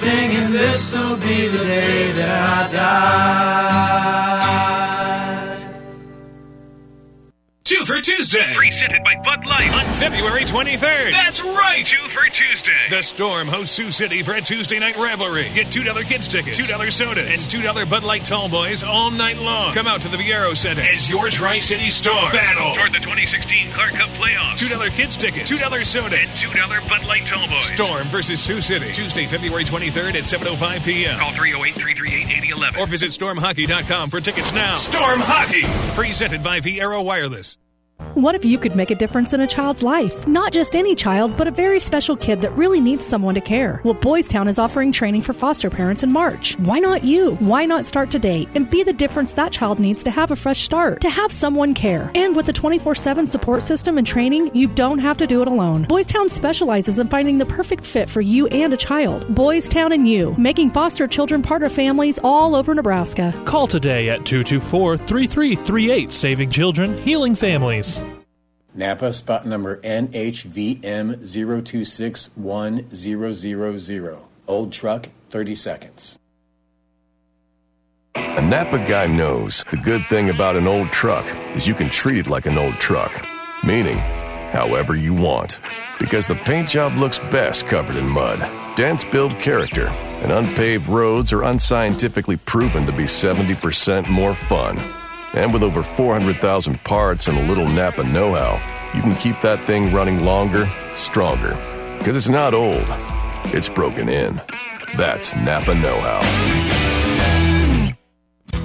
singing this will be the day that I die. Tuesday. Presented by Bud Light. On February 23rd. That's right. Two for Tuesday. The Storm hosts Sioux City for a Tuesday night rivalry. Get $2 kids tickets, $2 sodas, and $2 Bud Light Tall Boys all night long. Come out to the Viaero Center as your Tri-City Storm battle. Toward the 2016 Clark Cup playoffs. $2 kids tickets, $2 soda, and $2 Bud Light Tall Boys. Storm versus Sioux City. Tuesday, February 23rd at 7.05 p.m. Call 308-338-8011. Or visit stormhockey.com for tickets now. Storm Hockey. Presented by Viaero Wireless. What if you could make a difference in a child's life? Not just any child, but a very special kid that really needs someone to care. Well, Boys Town is offering training for foster parents in March. Why not you? Why not start today and be the difference that child needs to have a fresh start, to have someone care? And with a 24 7 support system and training, you don't have to do it alone. Boys Town specializes in finding the perfect fit for you and a child. Boys Town and you, making foster children part of families all over Nebraska. Call today at 224 3338 Saving Children, Healing Families. Napa spot number NHVM026100. Old truck, 30 seconds. A Napa guy knows the good thing about an old truck is you can treat it like an old truck, meaning however you want. Because the paint job looks best covered in mud. Dents build character, and unpaved roads are unscientifically proven to be 70% more fun. And with over 400,000 parts and a little Napa know how, you can keep that thing running longer, stronger. Because it's not old, it's broken in. That's Napa know how.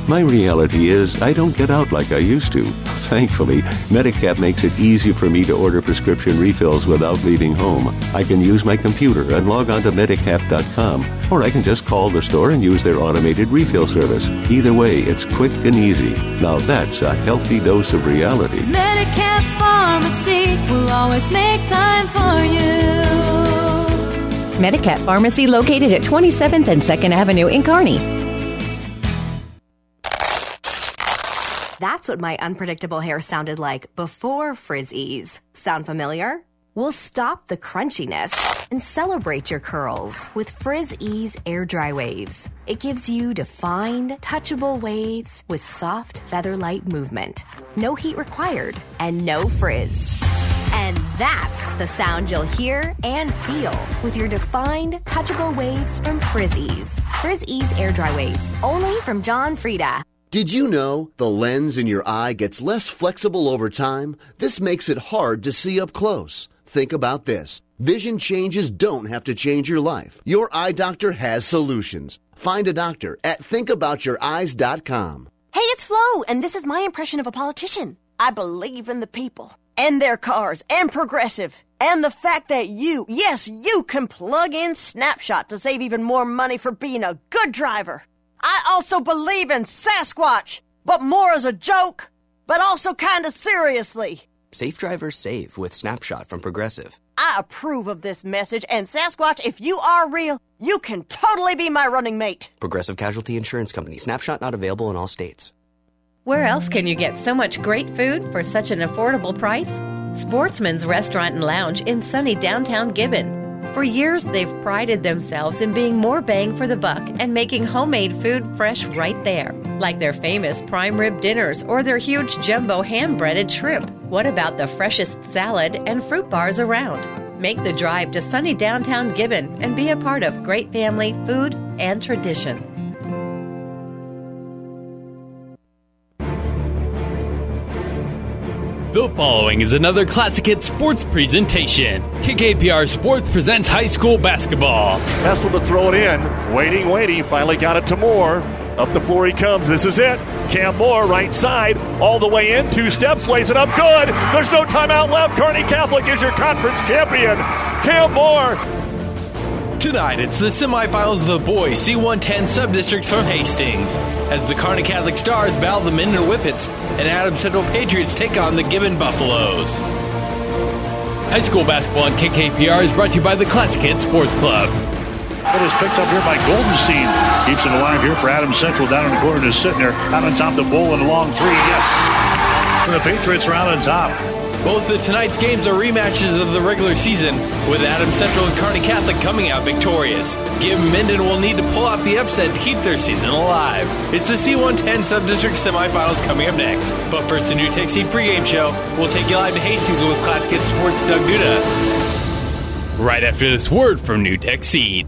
My reality is I don't get out like I used to. Thankfully, Medicap makes it easy for me to order prescription refills without leaving home. I can use my computer and log on to Medicap.com, or I can just call the store and use their automated refill service. Either way, it's quick and easy. Now that's a healthy dose of reality. Medicap Pharmacy will always make time for you. Medicap Pharmacy located at 27th and 2nd Avenue in Kearney. That's what my unpredictable hair sounded like before Frizz-Ease. Sound familiar? We'll stop the crunchiness and celebrate your curls with Frizz-Ease Air Dry Waves. It gives you defined, touchable waves with soft, feather-light movement. No heat required and no frizz. And that's the sound you'll hear and feel with your defined, touchable waves from Frizz-Ease. Frizz-Ease Air Dry Waves, only from John Frieda. Did you know the lens in your eye gets less flexible over time? This makes it hard to see up close. Think about this. Vision changes don't have to change your life. Your eye doctor has solutions. Find a doctor at thinkaboutyoureyes.com. Hey, it's Flo, and this is my impression of a politician. I believe in the people and their cars and progressive and the fact that you, yes, you can plug in Snapshot to save even more money for being a good driver. I also believe in Sasquatch, but more as a joke, but also kinda seriously. Safe drivers save with Snapshot from Progressive. I approve of this message, and Sasquatch, if you are real, you can totally be my running mate. Progressive Casualty Insurance Company. Snapshot not available in all states. Where else can you get so much great food for such an affordable price? Sportsman's Restaurant and Lounge in sunny downtown Gibbon. For years, they've prided themselves in being more bang for the buck and making homemade food fresh right there, like their famous prime rib dinners or their huge jumbo hand breaded shrimp. What about the freshest salad and fruit bars around? Make the drive to sunny downtown Gibbon and be a part of great family food and tradition. The following is another Classic Hit Sports presentation. KKPR Sports presents high school basketball. Pestle to throw it in. Waiting, waiting. Finally got it to Moore. Up the floor he comes. This is it. Cam Moore, right side, all the way in. Two steps, lays it up. Good. There's no timeout left. Kearney Catholic is your conference champion. Cam Moore Tonight, it's the semifinals of the boys C110 subdistricts from Hastings as the Kearney Catholic Stars battle the Minden Whippets and Adams Central Patriots take on the Gibbon Buffaloes. High school basketball on KKPR is brought to you by the Classic Hit Sports Club. It is picked up here by Goldenstein. Keeps it alive here for Adams Central down in the corner. Sitting there out on top. The bull and a long three. Yes. And The Patriots are out on top. Both of tonight's games are rematches of the regular season, with Adam Central and Kearney Catholic coming out victorious. Gibbon Minden will need to pull off the upset to keep their season alive. It's the C110 Subdistrict semifinals coming up next. But first, the NuTech Seed pregame show. We'll take you live to Hastings with Class Sports Doug Duda. Right after this word from NuTech Seed.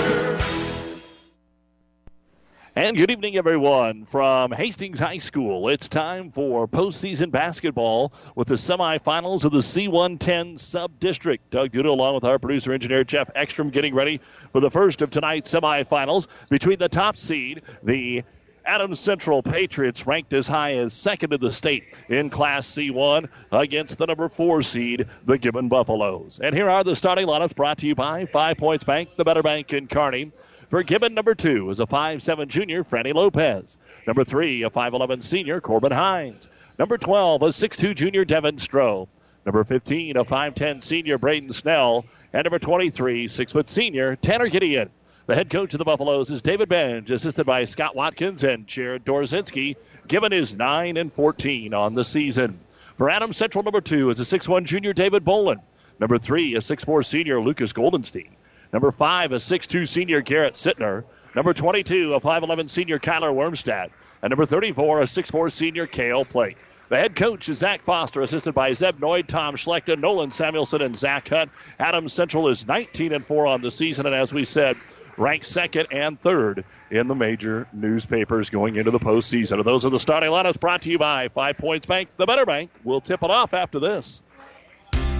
And good evening, everyone, from Hastings High School. It's time for postseason basketball with the semifinals of the C110 Sub District. Doug Duda, along with our producer engineer Jeff Ekstrom, getting ready for the first of tonight's semifinals between the top seed, the Adams Central Patriots, ranked as high as second in the state in Class C1, against the number four seed, the Gibbon Buffaloes. And here are the starting lineups brought to you by Five Points Bank, the Better Bank in Kearney. For Gibbon, number two is a 5'7 junior, Franny Lopez. Number three, a 5'11 senior, Corbin Hines. Number 12, a 6'2 junior, Devin Stroh. Number 15, a 5'10 senior, Braden Snell. And number 23, 6 foot senior, Tanner Gideon. The head coach of the Buffaloes is David Bench, assisted by Scott Watkins and Jared Dorzinski. Gibbon is 9 and 14 on the season. For Adams Central, number two is a 6'1 junior, David Bolin. Number three, a 6'4 senior, Lucas Goldenstein. Number five, a 6'2 senior Garrett Sittner. Number 22, a 5'11 senior Kyler Wormstad. And number 34, a 6'4 senior Kale Plake. The head coach is Zach Foster, assisted by Zeb Noyd, Tom Schlechter, Nolan Samuelson, and Zach Hutt. Adams Central is 19 and 4 on the season, and as we said, ranked second and third in the major newspapers going into the postseason. And those are the starting lineups brought to you by Five Points Bank, the Better Bank. We'll tip it off after this.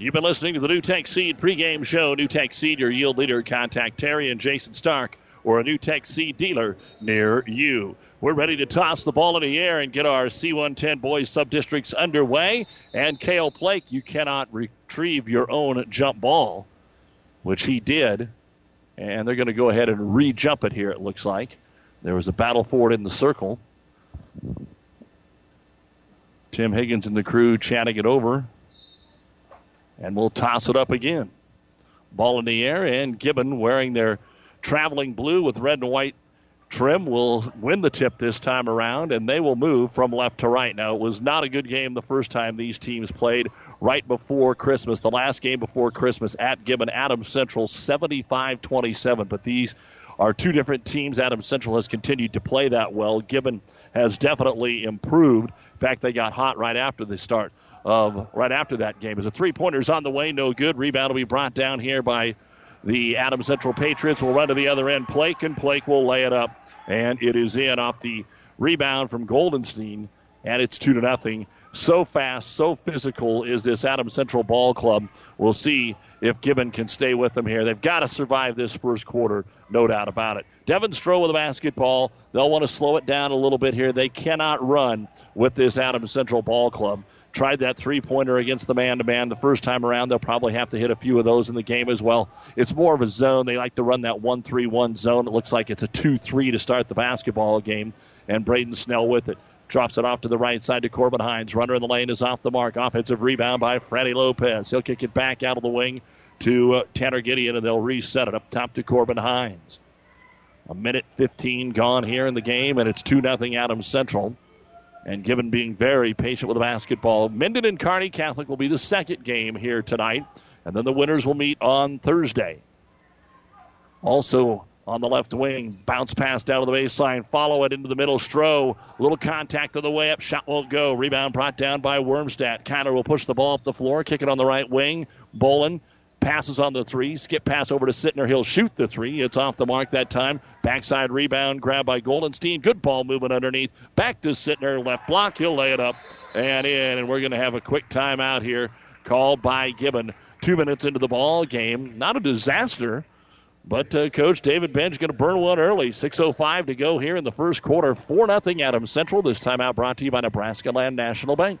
You've been listening to the NuTech Seed pregame show. NuTech Seed, your yield leader. Contact Terry and Jason Stark or a NuTech Seed dealer near you. We're ready to toss the ball in the air and get our C110 boys sub-districts underway. And Kale Plake, you cannot retrieve your own jump ball, which he did. And they're going to go ahead and re-jump it here, it looks like. There was a battle for it in the circle. Tim Higgins and the crew chatting it over. And we'll toss it up again. Ball in the air, and Gibbon wearing their traveling blue with red and white trim will win the tip this time around, and they will move from left to right. Now, it was not a good game the first time these teams played right before Christmas. The last game before Christmas at Gibbon, Adams Central 75 27. But these are two different teams. Adams Central has continued to play that well. Gibbon has definitely improved. In fact, they got hot right after the start of right after that game. As a three pointer's on the way, no good. Rebound will be brought down here by the Adams Central Patriots. Will run to the other end. Plake and Plake will lay it up, and it is in off the rebound from Goldenstein, and it's two to nothing. So fast, so physical is this Adams Central ball club. We'll see if Gibbon can stay with them here. They've got to survive this first quarter, no doubt about it. Devin Stroh with the basketball. They'll want to slow it down a little bit here. They cannot run with this Adams Central ball club tried that three pointer against the man to man the first time around. They'll probably have to hit a few of those in the game as well. It's more of a zone. They like to run that 1 3 1 zone. It looks like it's a 2 3 to start the basketball game, and Braden Snell with it. Drops it off to the right side to Corbin Hines. Runner in the lane is off the mark. Offensive rebound by Freddie Lopez. He'll kick it back out of the wing to uh, Tanner Gideon, and they'll reset it up top to Corbin Hines. A minute 15 gone here in the game, and it's 2 0 Adams Central. And Gibbon being very patient with the basketball. Minden and Kearney Catholic will be the second game here tonight, and then the winners will meet on Thursday. Also on the left wing. Bounce pass down to the baseline. Follow it into the middle. Stroh. Little contact on the way up. Shot won't go. Rebound brought down by Wormstadt. Kyler will push the ball up the floor. Kick it on the right wing. Bolin passes on the three. Skip pass over to Sittner. He'll shoot the three. It's off the mark that time. Backside rebound. Grab by Goldenstein. Good ball movement underneath. Back to Sittner. Left block. He'll lay it up and in. And we're going to have a quick timeout here called by Gibbon. Two minutes into the ball game. Not a disaster but uh, Coach David Bench going to burn one early. 6.05 to go here in the first quarter. 4 0 Adams Central. This timeout brought to you by Nebraska Land National Bank.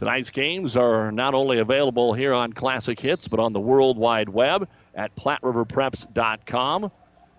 Tonight's games are not only available here on Classic Hits, but on the World Wide Web at PlatteRiverPreps.com.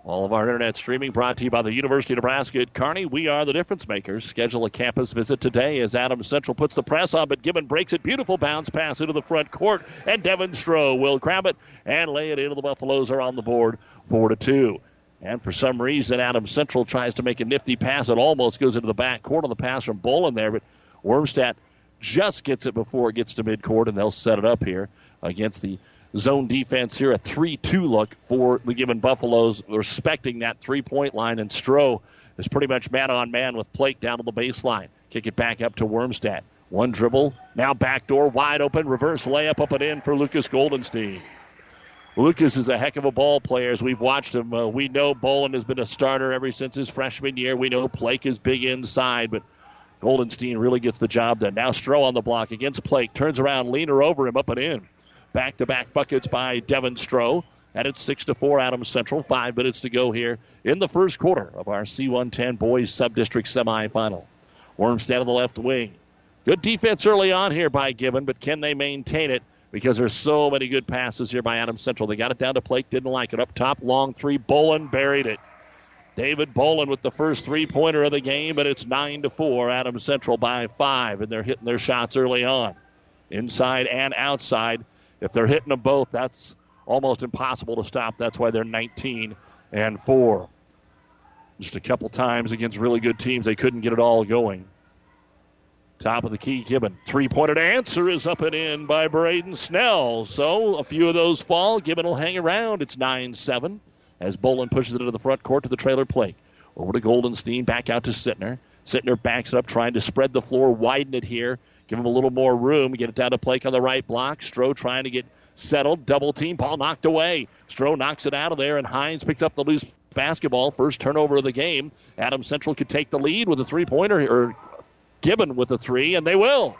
All of our internet streaming brought to you by the University of Nebraska at Kearney. We are the difference makers. Schedule a campus visit today as Adams Central puts the press on, but Gibbon breaks it. Beautiful bounce pass into the front court, and Devin Stroh will grab it and lay it into the Buffaloes are on the board, four to two. And for some reason, Adams Central tries to make a nifty pass. It almost goes into the back court on the pass from Bolin there, but Wormstadt just gets it before it gets to midcourt, and they'll set it up here against the zone defense here. A 3 2 look for the Gibbon Buffaloes, respecting that three point line. And Stroh is pretty much man on man with Plake down to the baseline. Kick it back up to Wormstadt. One dribble, now backdoor, wide open, reverse layup up and in for Lucas Goldenstein. Lucas is a heck of a ball player as we've watched him. Uh, we know Bolin has been a starter ever since his freshman year. We know Plake is big inside, but Goldenstein really gets the job done. Now Stroh on the block against Plake. Turns around, leaner over him, up and in. Back to back buckets by Devin Stroh. And it's 6 to 4 Adams Central. Five minutes to go here in the first quarter of our C110 boys sub-district semifinal. Wormstadt on the left wing. Good defense early on here by Gibbon, but can they maintain it? Because there's so many good passes here by Adams Central. They got it down to Plake, didn't like it. Up top, long three. Bolin buried it. David Bolin with the first three pointer of the game, but it's 9 to 4. Adams Central by five, and they're hitting their shots early on. Inside and outside. If they're hitting them both, that's almost impossible to stop. That's why they're 19 and 4. Just a couple times against really good teams, they couldn't get it all going. Top of the key, Gibbon. Three pointed answer is up and in by Braden Snell. So a few of those fall. Gibbon will hang around. It's 9 7 as Bolin pushes it into the front court to the trailer plate. Over to Goldenstein, back out to Sittner. Sittner backs it up, trying to spread the floor, widen it here, give him a little more room, get it down to Plake on the right block. Stroh trying to get settled, double team, ball knocked away. Stroh knocks it out of there, and Hines picks up the loose basketball. First turnover of the game. Adam Central could take the lead with a three pointer, or Gibbon with a three, and they will.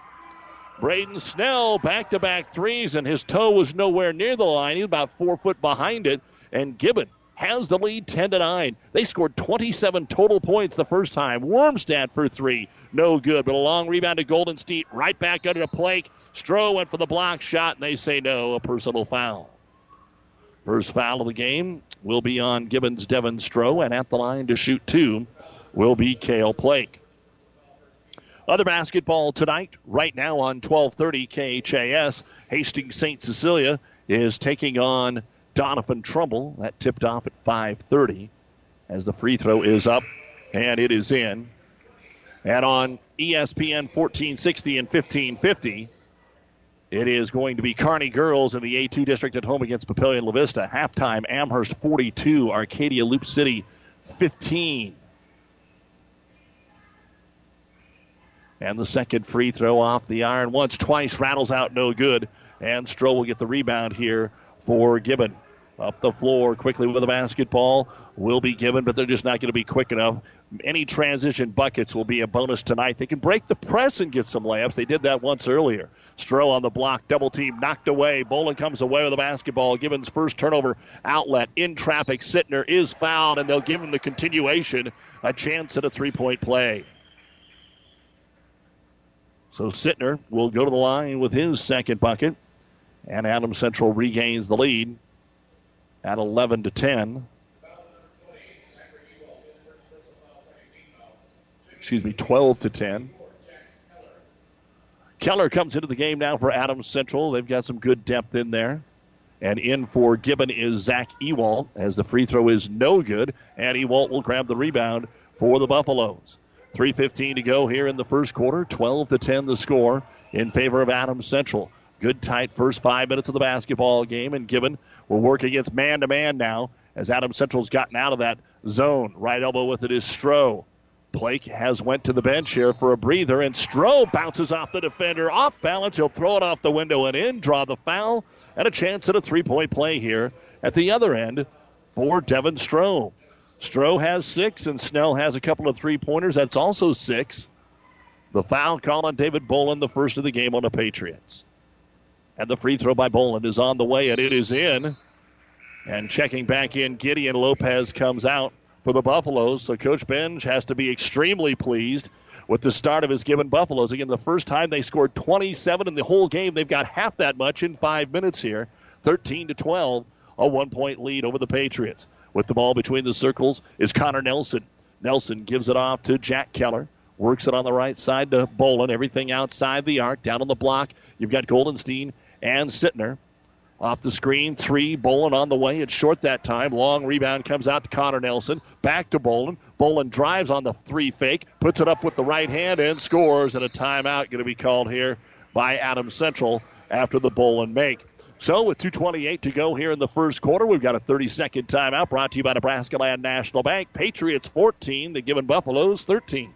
Braden Snell back to back threes, and his toe was nowhere near the line. He was about four foot behind it, and Gibbon has the lead 10 to 9. They scored 27 total points the first time. Wormstadt for three. No good, but a long rebound to Goldenstein, Right back under the Plake. Stroh went for the block shot, and they say no, a personal foul. First foul of the game will be on Gibbons Devin Stroh, and at the line to shoot two will be Kale Plake. Other basketball tonight, right now on 1230 KHAS, Hastings St. Cecilia is taking on Doniphan Trumbull. That tipped off at 5:30 as the free throw is up and it is in. And on ESPN 1460 and 1550, it is going to be Kearney girls in the A2 district at home against Papillion La Vista. Halftime, Amherst 42, Arcadia Loop City 15. And the second free throw off the iron once, twice, rattles out, no good. And Stroh will get the rebound here for Gibbon. Up the floor quickly with a basketball will be Gibbon, but they're just not going to be quick enough. any transition buckets will be a bonus tonight. They can break the press and get some layups. They did that once earlier. Stroh on the block, double team knocked away. Bolin comes away with the basketball. Gibbons first turnover outlet in traffic. Sittner is fouled, and they'll give him the continuation, a chance at a three point play. So Sittner will go to the line with his second bucket, and Adams Central regains the lead at 11 to 10. Excuse me, 12 to 10. Keller comes into the game now for Adams Central. They've got some good depth in there. And in for Gibbon is Zach Ewalt as the free throw is no good. And Ewalt will grab the rebound for the Buffaloes. 3.15 to go here in the first quarter. 12 to 10 the score in favor of Adams Central. Good tight first five minutes of the basketball game. And Gibbon will work against man to man now as Adam Central's gotten out of that zone. Right elbow with it is Stroh. Plake has went to the bench here for a breather, and Stroh bounces off the defender. Off balance, he'll throw it off the window and in, draw the foul, and a chance at a three-point play here at the other end for Devin Stroh. Stroh has six, and Snell has a couple of three-pointers. That's also six. The foul call on David Bolin, the first of the game on the Patriots. And the free throw by Bolin is on the way, and it is in. And checking back in, Gideon Lopez comes out for the Buffaloes. So Coach Bench has to be extremely pleased with the start of his Gibbon Buffaloes. Again, the first time they scored 27 in the whole game, they've got half that much in five minutes here. 13 to 12, a one point lead over the Patriots. With the ball between the circles is Connor Nelson. Nelson gives it off to Jack Keller. Works it on the right side to Bolin. Everything outside the arc. Down on the block, you've got Goldenstein and Sittner. Off the screen, three. Bolin on the way. It's short that time. Long rebound comes out to Connor Nelson. Back to Bolin. Bolin drives on the three fake, puts it up with the right hand, and scores. And a timeout going to be called here by Adam Central after the Bolin make. So, with 2.28 to go here in the first quarter, we've got a 30 second timeout brought to you by Nebraska Land National Bank. Patriots 14, the Gibbon Buffaloes 13.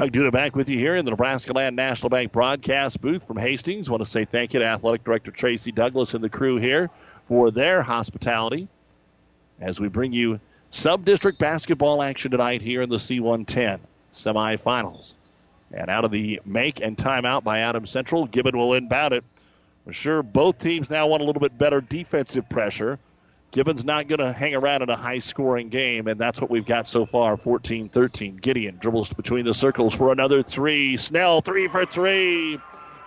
Doug Duda back with you here in the Nebraska Land National Bank broadcast booth from Hastings. Want to say thank you to Athletic Director Tracy Douglas and the crew here for their hospitality as we bring you sub district basketball action tonight here in the C110 semifinals. And out of the make and timeout by Adams Central, Gibbon will inbound it. I'm sure both teams now want a little bit better defensive pressure. Gibbon's not going to hang around in a high scoring game, and that's what we've got so far 14 13. Gideon dribbles between the circles for another three. Snell, three for three.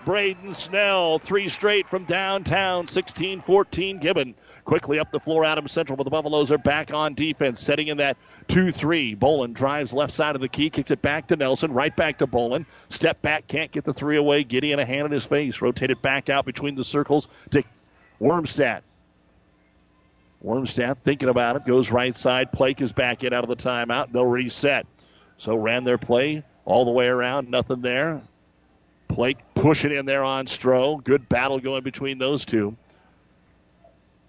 Braden Snell, three straight from downtown, 16 14. Gibbon quickly up the floor. Adams Central, but the Buffaloes are back on defense, setting in that 2 3. Bolin drives left side of the key, kicks it back to Nelson, right back to Bolin. Step back, can't get the three away. Gideon a hand in his face. Rotated back out between the circles to Wormstadt. Wormstadt thinking about it, goes right side. Plake is back in out of the timeout. They'll reset. So ran their play all the way around, nothing there. Plake pushing in there on Stroh. Good battle going between those two.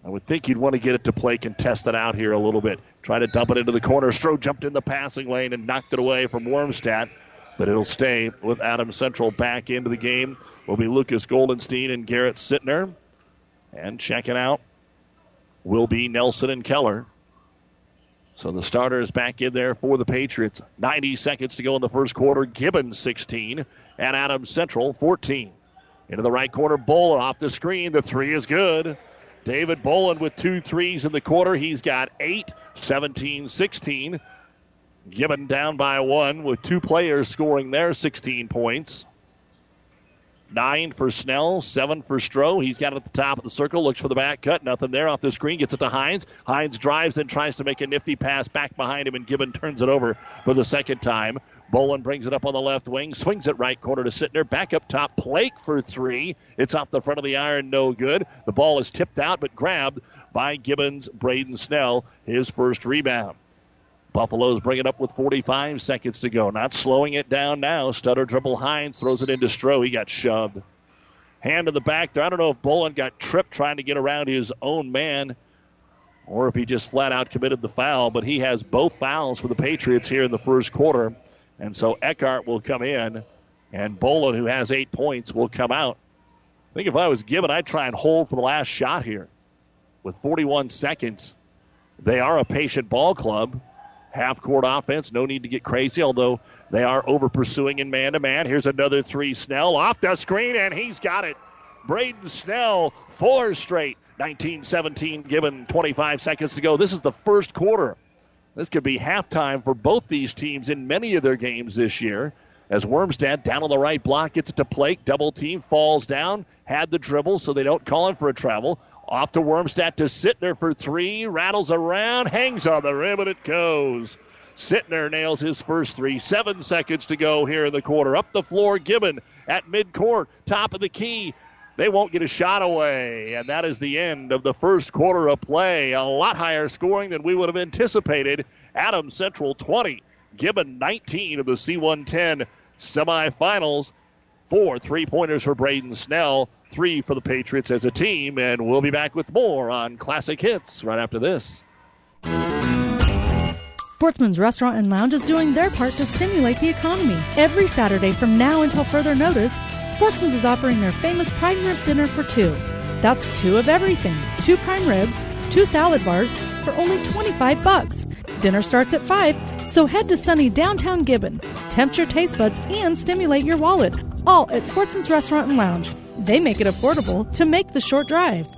I would think you'd want to get it to Plake and test it out here a little bit. Try to dump it into the corner. Stroh jumped in the passing lane and knocked it away from Wormstadt, but it'll stay with Adam Central back into the game. Will be Lucas Goldenstein and Garrett Sittner. And checking out will be Nelson and Keller. So the starters back in there for the Patriots. 90 seconds to go in the first quarter. Gibbons 16 and Adams Central 14. Into the right corner, Bolin off the screen. The three is good. David Bolin with two threes in the quarter. He's got eight, 17 16. Gibbon down by one with two players scoring their 16 points. Nine for Snell, seven for Stroh. He's got it at the top of the circle, looks for the back cut. Nothing there off the screen. Gets it to Hines. Hines drives and tries to make a nifty pass back behind him, and Gibbon turns it over for the second time. Bolin brings it up on the left wing, swings it right corner to Sittner. Back up top, Plake for three. It's off the front of the iron, no good. The ball is tipped out, but grabbed by Gibbons, Braden Snell, his first rebound. Buffaloes bring it up with 45 seconds to go. Not slowing it down now. Stutter dribble Hines throws it into Stroh. He got shoved. Hand to the back there. I don't know if Bolin got tripped trying to get around his own man or if he just flat out committed the foul, but he has both fouls for the Patriots here in the first quarter. And so Eckhart will come in, and Bolin, who has eight points, will come out. I think if I was Gibbon, I'd try and hold for the last shot here. With 41 seconds, they are a patient ball club. Half court offense, no need to get crazy, although they are over pursuing in man to man. Here's another three. Snell off the screen, and he's got it. Braden Snell, four straight. 19 17, Gibbon 25 seconds to go. This is the first quarter. This could be halftime for both these teams in many of their games this year. As Wormstadt down on the right block gets it to Plake, double team, falls down, had the dribble, so they don't call him for a travel. Off to Wormstadt to Sittner for three, rattles around, hangs on the rim, and it goes. Sittner nails his first three. Seven seconds to go here in the quarter. Up the floor, Gibbon at midcourt, top of the key. They won't get a shot away. And that is the end of the first quarter of play. A lot higher scoring than we would have anticipated. Adams Central 20, Gibbon 19 of the C110 semifinals. Four three pointers for Braden Snell, three for the Patriots as a team. And we'll be back with more on Classic Hits right after this. Sportsman's Restaurant and Lounge is doing their part to stimulate the economy. Every Saturday from now until further notice, Sportsman's is offering their famous prime rib dinner for two. That's two of everything. Two prime ribs, two salad bars for only 25 bucks. Dinner starts at 5, so head to sunny downtown Gibbon. Tempt your taste buds and stimulate your wallet. All at Sportsman's Restaurant and Lounge. They make it affordable to make the short drive.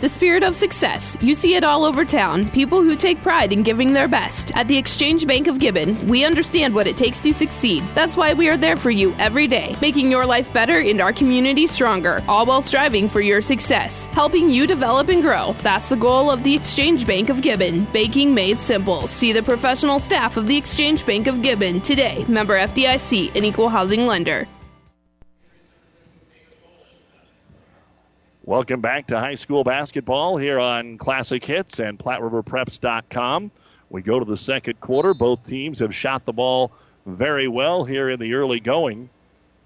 The spirit of success. You see it all over town. People who take pride in giving their best. At the Exchange Bank of Gibbon, we understand what it takes to succeed. That's why we are there for you every day, making your life better and our community stronger, all while striving for your success. Helping you develop and grow. That's the goal of the Exchange Bank of Gibbon. Banking made simple. See the professional staff of the Exchange Bank of Gibbon today. Member FDIC, an equal housing lender. Welcome back to high school basketball here on Classic Hits and PlatteRiverPreps.com. We go to the second quarter. Both teams have shot the ball very well here in the early going.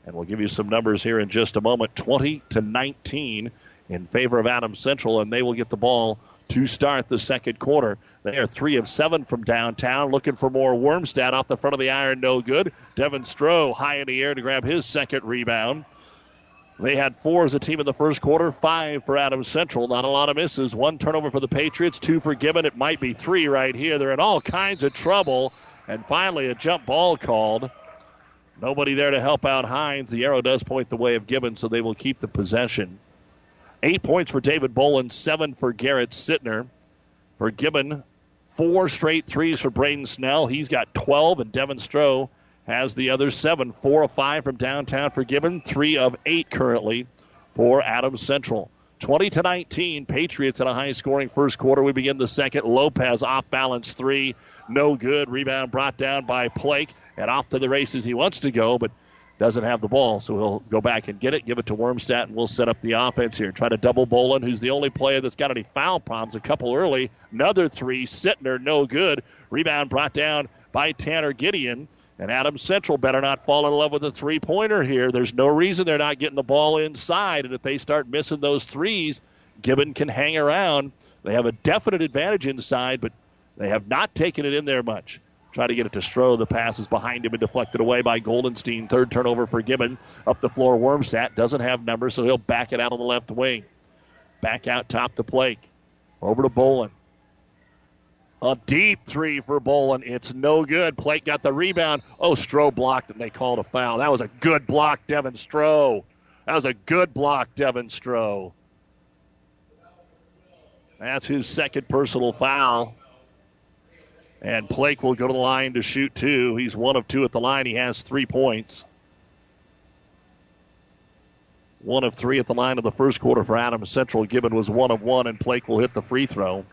And we'll give you some numbers here in just a moment 20 to 19 in favor of Adams Central, and they will get the ball to start the second quarter. They are three of seven from downtown, looking for more Wormstadt off the front of the iron, no good. Devin Stroh high in the air to grab his second rebound. They had four as a team in the first quarter, five for Adams Central. Not a lot of misses. One turnover for the Patriots, two for Gibbon. It might be three right here. They're in all kinds of trouble. And finally, a jump ball called. Nobody there to help out Hines. The arrow does point the way of Gibbon, so they will keep the possession. Eight points for David Bolin, seven for Garrett Sittner. For Gibbon, four straight threes for Braden Snell. He's got 12, and Devin Stroh has the other seven. Four of five from downtown for Gibbon, three of eight currently for Adams Central. 20 to 19, Patriots in a high scoring first quarter. We begin the second. Lopez off balance three, no good. Rebound brought down by Plake, and off to the races he wants to go, but doesn't have the ball, so he'll go back and get it, give it to Wormstadt, and we'll set up the offense here. Try to double Bolin, who's the only player that's got any foul problems. A couple early, another three, Sittner, no good. Rebound brought down by Tanner Gideon. And Adams Central better not fall in love with a three pointer here. There's no reason they're not getting the ball inside. And if they start missing those threes, Gibbon can hang around. They have a definite advantage inside, but they have not taken it in there much. Try to get it to Stroh. The pass is behind him and deflected away by Goldenstein. Third turnover for Gibbon. Up the floor, Wormstadt doesn't have numbers, so he'll back it out on the left wing. Back out top to Plake. Over to Bolin. A deep three for Bolin. It's no good. Plake got the rebound. Oh, Stroh blocked and they called a foul. That was a good block, Devin Stroh. That was a good block, Devin Stroh. That's his second personal foul. And Plake will go to the line to shoot two. He's one of two at the line. He has three points. One of three at the line of the first quarter for Adams Central. Gibbon was one of one, and Plake will hit the free throw.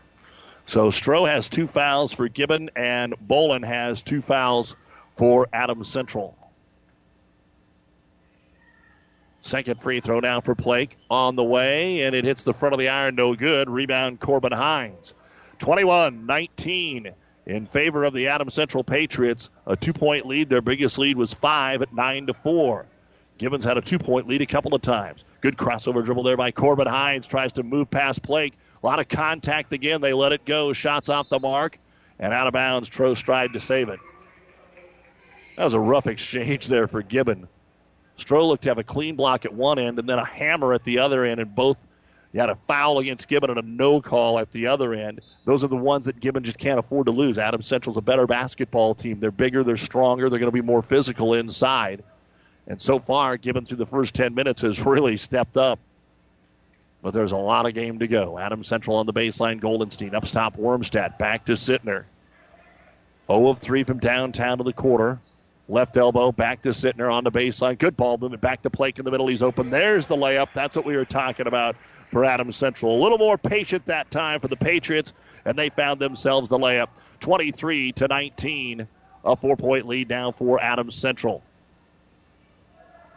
So Stroh has two fouls for Gibbon, and Bolin has two fouls for Adams Central. Second free throw now for Plake on the way, and it hits the front of the iron, no good. Rebound Corbin Hines. 21 19 in favor of the Adams Central Patriots. A two point lead. Their biggest lead was five at 9 to 4. Gibbons had a two point lead a couple of times. Good crossover dribble there by Corbin Hines. Tries to move past Plake. A lot of contact again. They let it go. Shots off the mark. And out of bounds. Trost tried to save it. That was a rough exchange there for Gibbon. Stroh looked to have a clean block at one end and then a hammer at the other end, and both you had a foul against Gibbon and a no call at the other end. Those are the ones that Gibbon just can't afford to lose. Adam Central's a better basketball team. They're bigger, they're stronger, they're going to be more physical inside. And so far, Gibbon through the first 10 minutes has really stepped up. But there's a lot of game to go. Adam Central on the baseline, Goldenstein up top, Wormstadt back to Sittner. 0 of 3 from downtown to the quarter. Left elbow back to Sittner on the baseline. Good ball movement back to Plake in the middle. He's open. There's the layup. That's what we were talking about for Adam Central. A little more patient that time for the Patriots, and they found themselves the layup. 23 to 19, a four-point lead now for Adam Central.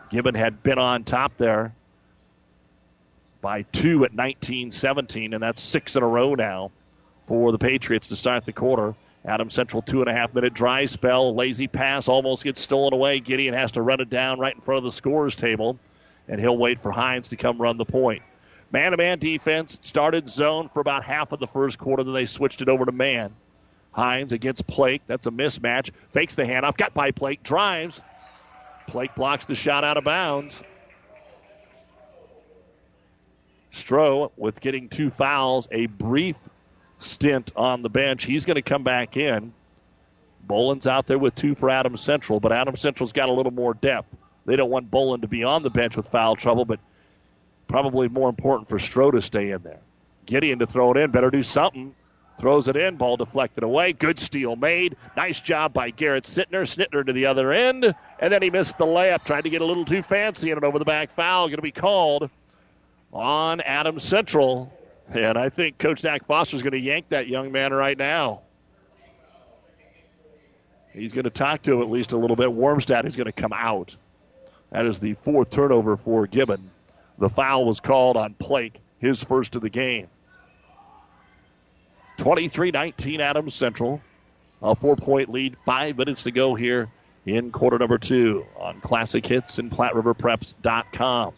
Gibbon had been on top there by two at 19-17, and that's six in a row now for the Patriots to start the quarter. Adam Central, two and a half minute dry spell. Lazy pass almost gets stolen away. Gideon has to run it down right in front of the scorer's table, and he'll wait for Hines to come run the point. Man to man defense started zone for about half of the first quarter, then they switched it over to man. Hines against Plake. That's a mismatch. Fakes the handoff. Got by Plake. Drives. Plake blocks the shot out of bounds. Stroh with getting two fouls, a brief stint on the bench. He's going to come back in. Bolin's out there with two for Adams Central, but Adams Central's got a little more depth. They don't want Bolin to be on the bench with foul trouble, but probably more important for Stroh to stay in there. Gideon to throw it in. Better do something. Throws it in. Ball deflected away. Good steal made. Nice job by Garrett Sittner. Sittner to the other end. And then he missed the layup. Tried to get a little too fancy in it over the back foul. Going to be called on Adams Central. And I think Coach Zach Foster is going to yank that young man right now. He's going to talk to him at least a little bit. Wormstadt is going to come out. That is the fourth turnover for Gibbon. The foul was called on Plake, his first of the game. 23 19 Adams Central. A four point lead, five minutes to go here in quarter number two on Classic Hits and PlatteRiverPreps.com.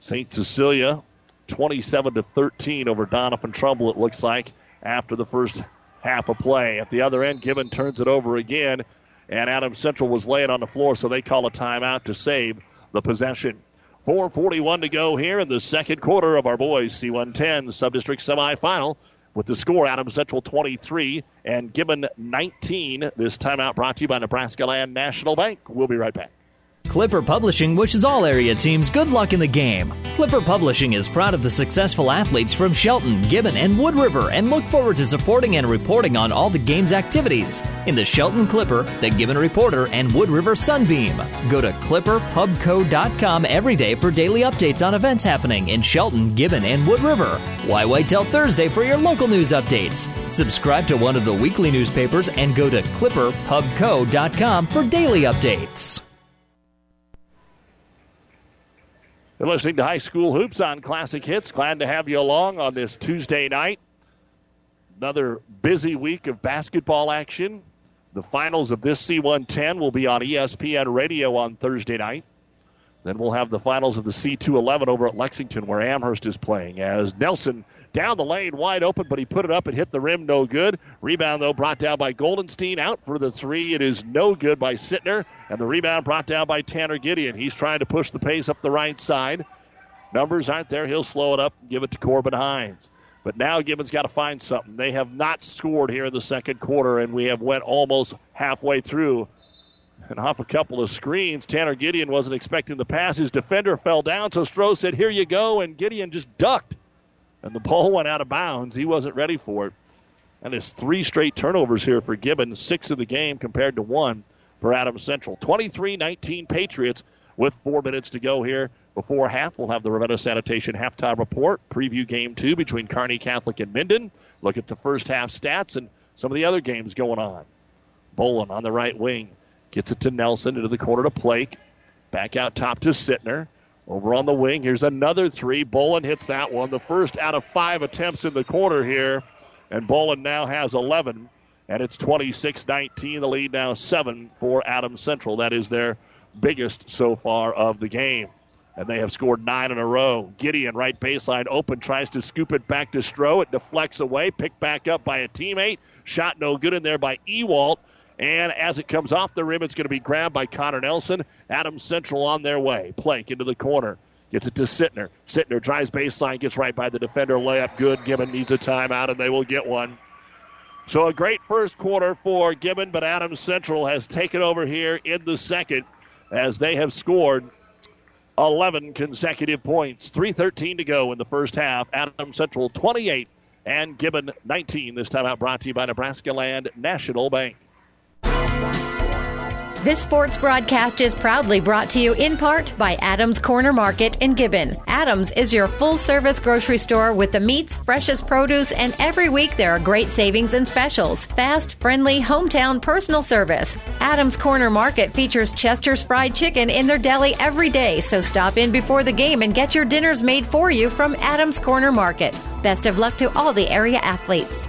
St. Cecilia 27 to 13 over Doniphan Trumbull, it looks like, after the first half of play. At the other end, Gibbon turns it over again, and Adam Central was laying on the floor, so they call a timeout to save the possession. 4.41 to go here in the second quarter of our boys C110 Subdistrict semifinal. With the score, Adam Central 23 and Gibbon 19. This timeout brought to you by Nebraska Land National Bank. We'll be right back. Clipper Publishing wishes all area teams good luck in the game. Clipper Publishing is proud of the successful athletes from Shelton, Gibbon, and Wood River and look forward to supporting and reporting on all the game's activities in the Shelton Clipper, the Gibbon Reporter, and Wood River Sunbeam. Go to clipperpubco.com every day for daily updates on events happening in Shelton, Gibbon, and Wood River. Why wait till Thursday for your local news updates? Subscribe to one of the weekly newspapers and go to clipperpubco.com for daily updates. You're listening to High School Hoops on Classic Hits. Glad to have you along on this Tuesday night. Another busy week of basketball action. The finals of this C110 will be on ESPN Radio on Thursday night. Then we'll have the finals of the C211 over at Lexington, where Amherst is playing. As Nelson down the lane, wide open, but he put it up and hit the rim, no good. Rebound, though, brought down by Goldenstein. Out for the three. It is no good by Sittner. And the rebound brought down by Tanner Gideon. He's trying to push the pace up the right side. Numbers aren't there. He'll slow it up and give it to Corbin Hines. But now Gibbon's got to find something. They have not scored here in the second quarter, and we have went almost halfway through and off a couple of screens. Tanner Gideon wasn't expecting the pass. His defender fell down, so Stroh said, Here you go, and Gideon just ducked. And the ball went out of bounds. He wasn't ready for it. And it's three straight turnovers here for Gibbon, six of the game compared to one for Adams Central. 23 19 Patriots with four minutes to go here before half. We'll have the Ravenna Sanitation halftime report, preview game two between Kearney Catholic and Minden, look at the first half stats and some of the other games going on. Bolin on the right wing Gets it to Nelson into the corner to Plake. Back out top to Sittner. Over on the wing, here's another three. Bolin hits that one. The first out of five attempts in the quarter here. And Bolin now has 11. And it's 26 19. The lead now 7 for Adams Central. That is their biggest so far of the game. And they have scored nine in a row. Gideon, right baseline, open, tries to scoop it back to Stroh. It deflects away, picked back up by a teammate. Shot no good in there by Ewalt. And as it comes off the rim, it's going to be grabbed by Connor Nelson. Adams Central on their way. Plake into the corner. Gets it to Sittner. Sittner drives baseline, gets right by the defender. Layup good. Gibbon needs a timeout, and they will get one. So a great first quarter for Gibbon, but Adams Central has taken over here in the second as they have scored 11 consecutive points. 3.13 to go in the first half. Adams Central 28 and Gibbon 19. This time out brought to you by Nebraska Land National Bank. This sports broadcast is proudly brought to you in part by Adams Corner Market in Gibbon. Adams is your full service grocery store with the meats, freshest produce, and every week there are great savings and specials. Fast, friendly, hometown personal service. Adams Corner Market features Chester's fried chicken in their deli every day, so stop in before the game and get your dinners made for you from Adams Corner Market. Best of luck to all the area athletes.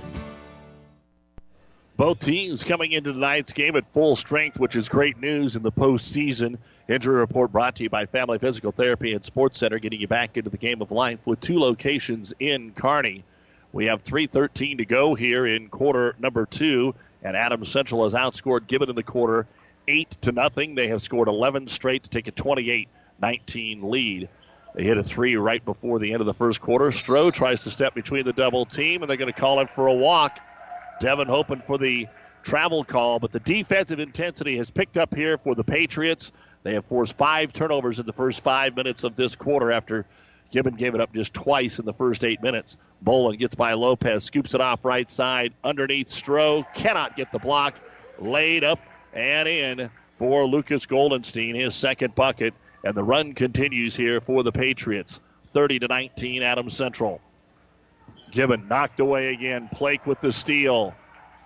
Both teams coming into tonight's game at full strength, which is great news in the postseason. Injury report brought to you by Family Physical Therapy and Sports Center, getting you back into the game of life with two locations in Kearney. We have 3.13 to go here in quarter number two, and Adams Central has outscored Gibbon in the quarter 8 to nothing. They have scored 11 straight to take a 28 19 lead. They hit a three right before the end of the first quarter. Stroh tries to step between the double team, and they're going to call him for a walk. Devin hoping for the travel call, but the defensive intensity has picked up here for the Patriots. They have forced five turnovers in the first five minutes of this quarter after Gibbon gave it up just twice in the first eight minutes. Bolin gets by Lopez, scoops it off right side, underneath Stroh, cannot get the block, laid up and in for Lucas Goldenstein, his second bucket, and the run continues here for the Patriots. 30 to 19, Adams Central. Gibbon knocked away again. Plake with the steal.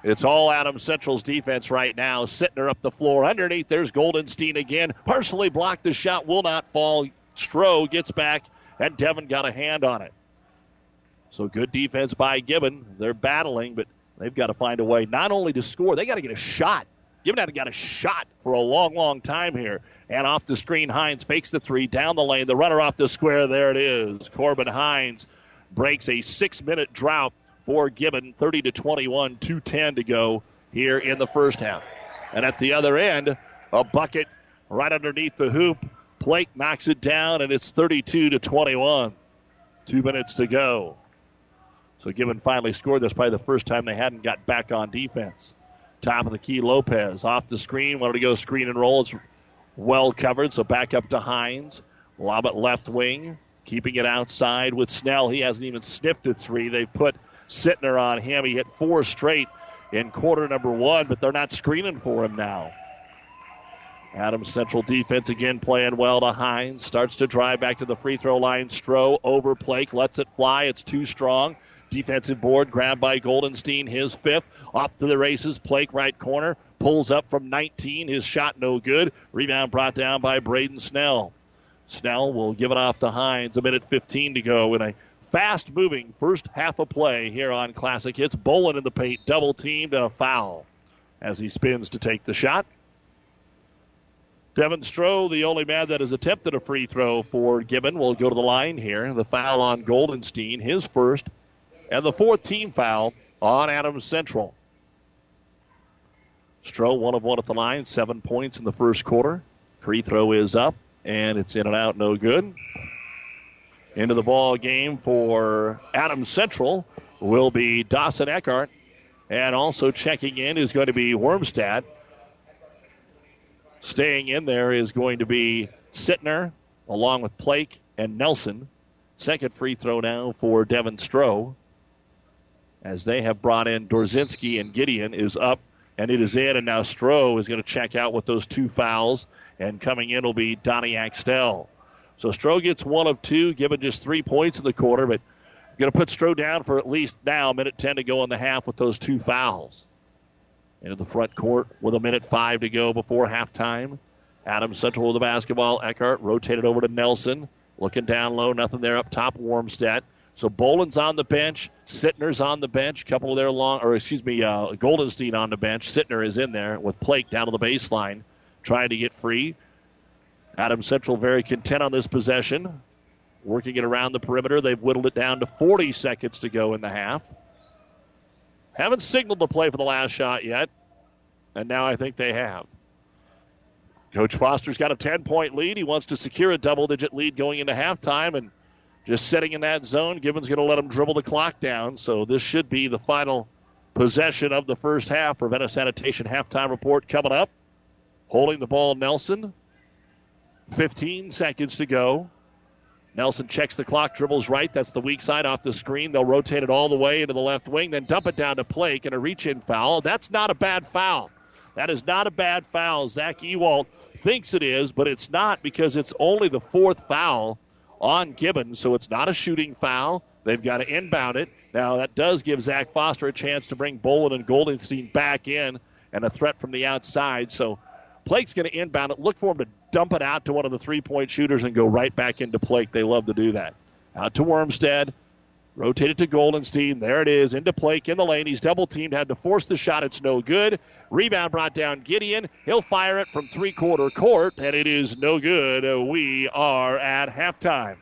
It's all Adam Central's defense right now. Sittner up the floor. Underneath, there's Goldenstein again. Partially blocked. The shot will not fall. Stroh gets back, and Devin got a hand on it. So good defense by Gibbon. They're battling, but they've got to find a way not only to score, they got to get a shot. Gibbon had get a shot for a long, long time here. And off the screen, Hines fakes the three down the lane. The runner off the square. There it is. Corbin Hines breaks a six minute drought for Gibbon, 30 to 21, 210 to go here in the first half. And at the other end, a bucket right underneath the hoop. Plake knocks it down, and it's 32 to 21. Two minutes to go. So Gibbon finally scored. That's probably the first time they hadn't got back on defense. Top of the key, Lopez off the screen. Wanted to go screen and roll. It's well covered, so back up to Hines. Lob it left wing. Keeping it outside with Snell. He hasn't even sniffed a three. They've put Sittner on him. He hit four straight in quarter number one, but they're not screening for him now. Adams Central defense again playing well to Hines. Starts to drive back to the free throw line. Stroh over Plake. Lets it fly. It's too strong. Defensive board grabbed by Goldenstein. His fifth. Off to the races. Plake right corner. Pulls up from 19. His shot no good. Rebound brought down by Braden Snell. Snell will give it off to Hines. A minute 15 to go in a fast moving first half of play here on Classic Hits. Bolin in the paint, double teamed, and a foul as he spins to take the shot. Devin Stroh, the only man that has attempted a free throw for Gibbon, will go to the line here. The foul on Goldenstein, his first, and the fourth team foul on Adams Central. Stroh, one of one at the line, seven points in the first quarter. Free throw is up and it's in and out, no good. Into the ball game for Adams Central will be Dawson Eckhart, and also checking in is going to be Wormstad. Staying in there is going to be Sittner, along with Plake and Nelson. Second free throw now for Devin Stroh. As they have brought in Dorzinski and Gideon is up and it is in. And now Stroh is going to check out with those two fouls. And coming in will be Donnie Axtell. So Stroh gets one of two, given just three points in the quarter, but going to put Stroh down for at least now, minute 10 to go in the half with those two fouls. Into the front court with a minute five to go before halftime. Adams Central with the basketball. Eckhart rotated over to Nelson. Looking down low, nothing there up top. Warmstead. So Bolin's on the bench. Sittner's on the bench. A couple of their long, or excuse me, uh, Goldenstein on the bench. Sittner is in there with Plake down to the baseline, trying to get free. Adam Central very content on this possession, working it around the perimeter. They've whittled it down to 40 seconds to go in the half. Haven't signaled the play for the last shot yet, and now I think they have. Coach Foster's got a 10 point lead. He wants to secure a double digit lead going into halftime, and just sitting in that zone, Gibbon's going to let him dribble the clock down. So this should be the final possession of the first half. for Ravenna Sanitation halftime report coming up. Holding the ball, Nelson. 15 seconds to go. Nelson checks the clock, dribbles right. That's the weak side off the screen. They'll rotate it all the way into the left wing, then dump it down to Plake and a reach in foul. That's not a bad foul. That is not a bad foul. Zach Ewalt thinks it is, but it's not because it's only the fourth foul on Gibbons, so it's not a shooting foul. They've got to inbound it. Now, that does give Zach Foster a chance to bring Bolin and Goldenstein back in and a threat from the outside. So Plake's going to inbound it. Look for him to dump it out to one of the three point shooters and go right back into Plake. They love to do that. Out to Wormstead. Rotated to Goldenstein. There it is. Into Plake in the lane. He's double teamed. Had to force the shot. It's no good. Rebound brought down Gideon. He'll fire it from three quarter court, and it is no good. We are at halftime.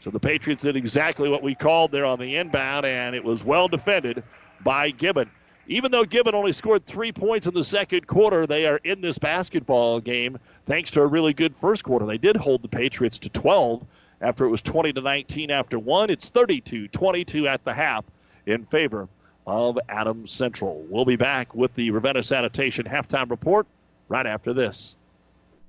So the Patriots did exactly what we called there on the inbound, and it was well defended by Gibbon. Even though Gibbon only scored three points in the second quarter, they are in this basketball game thanks to a really good first quarter. They did hold the Patriots to 12 after it was 20 to 19 after one. It's 32 22 at the half in favor of Adams Central. We'll be back with the Ravenna Sanitation halftime report right after this.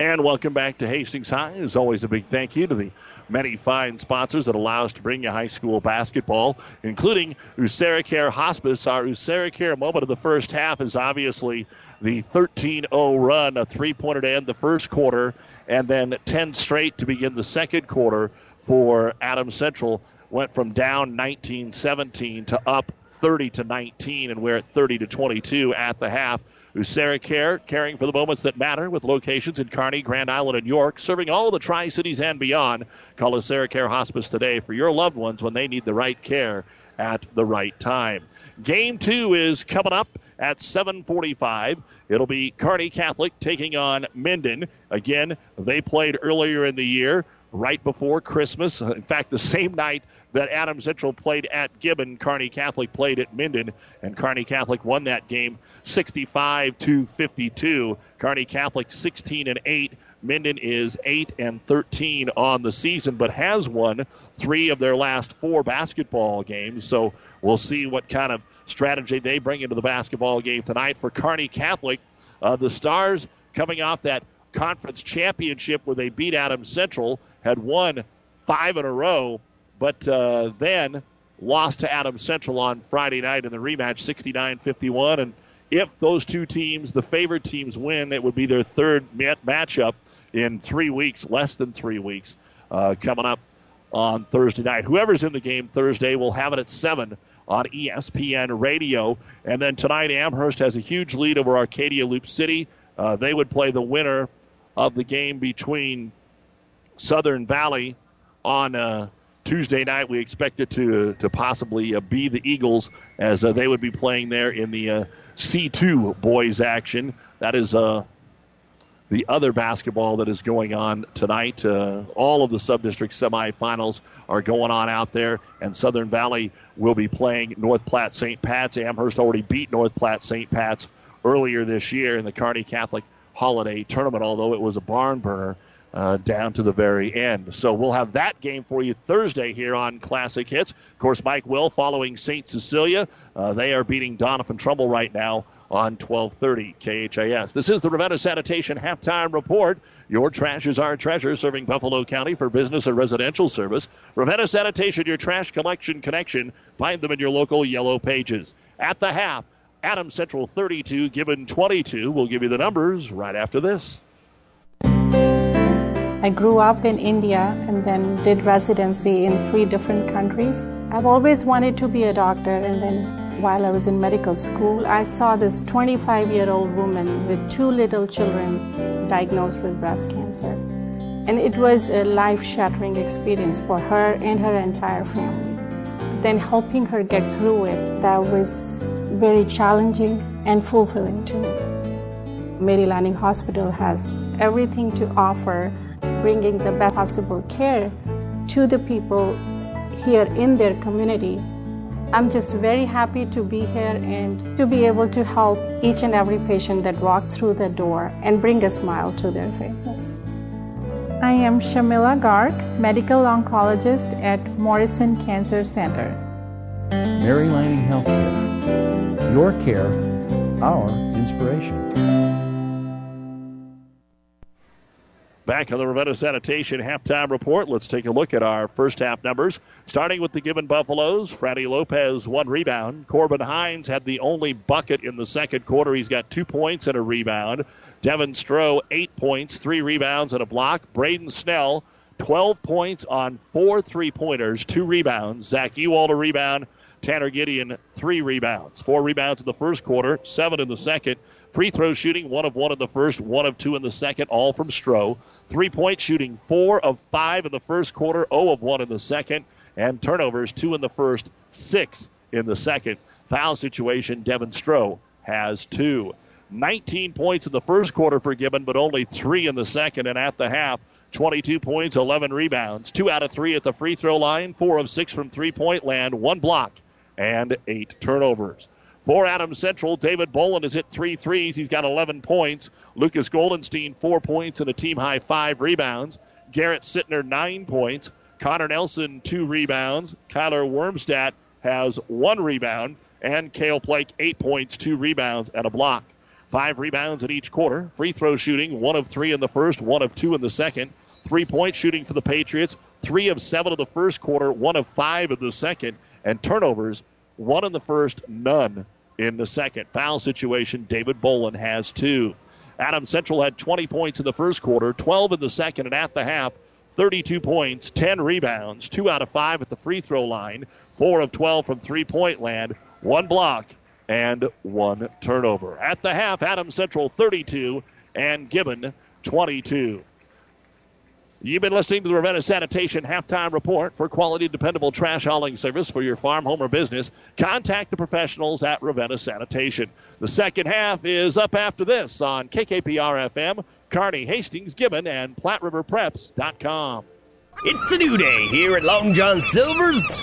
And welcome back to Hastings High. As always, a big thank you to the many fine sponsors that allow us to bring you high school basketball, including AseraCare Hospice. Our AseraCare moment of the first half is obviously the 13 0 run, a three pointer to end the first quarter, and then 10 straight to begin the second quarter for Adams Central. Went from down 19 17 to up 30 to 19, and we're at 30 to 22 at the half. Asera Care, caring for the moments that matter with locations in Kearney, Grand Island, and York, serving all the Tri Cities and beyond. Call Asera Care Hospice today for your loved ones when they need the right care at the right time. Game two is coming up at 7:45. It'll be Kearney Catholic taking on Minden. Again, they played earlier in the year, right before Christmas. In fact, the same night that Adams Central played at Gibbon, Kearney Catholic played at Minden, and Kearney Catholic won that game 65 to 52. Kearney Catholic 16 and 8. Minden is 8 and 13 on the season, but has won three of their last four basketball games. So we'll see what kind of strategy they bring into the basketball game tonight for Kearney Catholic. Uh, the Stars coming off that conference championship where they beat Adams Central, had won five in a row, but uh, then lost to Adams Central on Friday night in the rematch 69 51. And if those two teams, the favored teams, win, it would be their third mat- matchup in three weeks, less than three weeks, uh, coming up on Thursday night. Whoever's in the game Thursday will have it at 7 on ESPN Radio. And then tonight, Amherst has a huge lead over Arcadia Loop City. Uh, they would play the winner of the game between Southern Valley on uh, Tuesday night. We expect it to to possibly uh, be the Eagles as uh, they would be playing there in the uh, C2 boys action. That is uh, the other basketball that is going on tonight. Uh, all of the sub-district semifinals are going on out there, and Southern Valley will be playing North Platte St. Pat's. Amherst already beat North Platte St. Pat's earlier this year in the Kearney Catholic Holiday Tournament, although it was a barn burner uh, down to the very end. So we'll have that game for you Thursday here on Classic Hits. Of course, Mike Will following St. Cecilia. Uh, they are beating Doniphan Trumbull right now on 1230 KHAS. This is the Ravenna Sanitation Halftime Report. Your trash is our treasure, serving Buffalo County for business and residential service. Ravenna Sanitation, your trash collection connection. Find them in your local yellow pages. At the half, Adam Central 32, Gibbon 22. We'll give you the numbers right after this. I grew up in India and then did residency in three different countries. I've always wanted to be a doctor, and then while I was in medical school, I saw this 25 year old woman with two little children diagnosed with breast cancer. And it was a life shattering experience for her and her entire family. Then helping her get through it, that was very challenging and fulfilling to me. Mary Lanning Hospital has everything to offer, bringing the best possible care to the people here in their community. I'm just very happy to be here and to be able to help each and every patient that walks through the door and bring a smile to their faces. I am Shamila Garg, medical oncologist at Morrison Cancer Center. Mary Lanning Healthcare. Your care, our inspiration. Back on the Ravenna Sanitation halftime report, let's take a look at our first half numbers. Starting with the Gibbon Buffaloes, Freddie Lopez, one rebound. Corbin Hines had the only bucket in the second quarter. He's got two points and a rebound. Devin Stroh, eight points, three rebounds, and a block. Braden Snell, 12 points on four three pointers, two rebounds. Zach Ewald, a rebound. Tanner Gideon, three rebounds. Four rebounds in the first quarter, seven in the second. Free throw shooting, one of one in the first, one of two in the second, all from Stroh. Three point shooting, four of five in the first quarter, 0 of one in the second. And turnovers, two in the first, six in the second. Foul situation, Devin Stroh has two. 19 points in the first quarter for Gibbon, but only three in the second. And at the half, 22 points, 11 rebounds, two out of three at the free throw line, four of six from three point land, one block, and eight turnovers. For Adams Central, David Bolin has hit three threes. He's got 11 points. Lucas Goldenstein, four points and a team high five rebounds. Garrett Sittner, nine points. Connor Nelson, two rebounds. Kyler Wormstadt has one rebound. And Kale Plake, eight points, two rebounds, and a block. Five rebounds in each quarter. Free throw shooting, one of three in the first, one of two in the second. Three point shooting for the Patriots, three of seven in the first quarter, one of five in the second. And turnovers, one in the first, none in the second. Foul situation, David Bolin has two. Adam Central had 20 points in the first quarter, 12 in the second, and at the half, 32 points, 10 rebounds, two out of five at the free throw line, four of 12 from three point land, one block, and one turnover. At the half, Adam Central 32 and Gibbon 22. You've been listening to the Ravenna Sanitation Halftime Report for quality, dependable trash hauling service for your farm, home, or business. Contact the professionals at Ravenna Sanitation. The second half is up after this on KKPR FM, Kearney, Hastings, Gibbon, and PlatteRiverPreps.com. It's a new day here at Long John Silver's.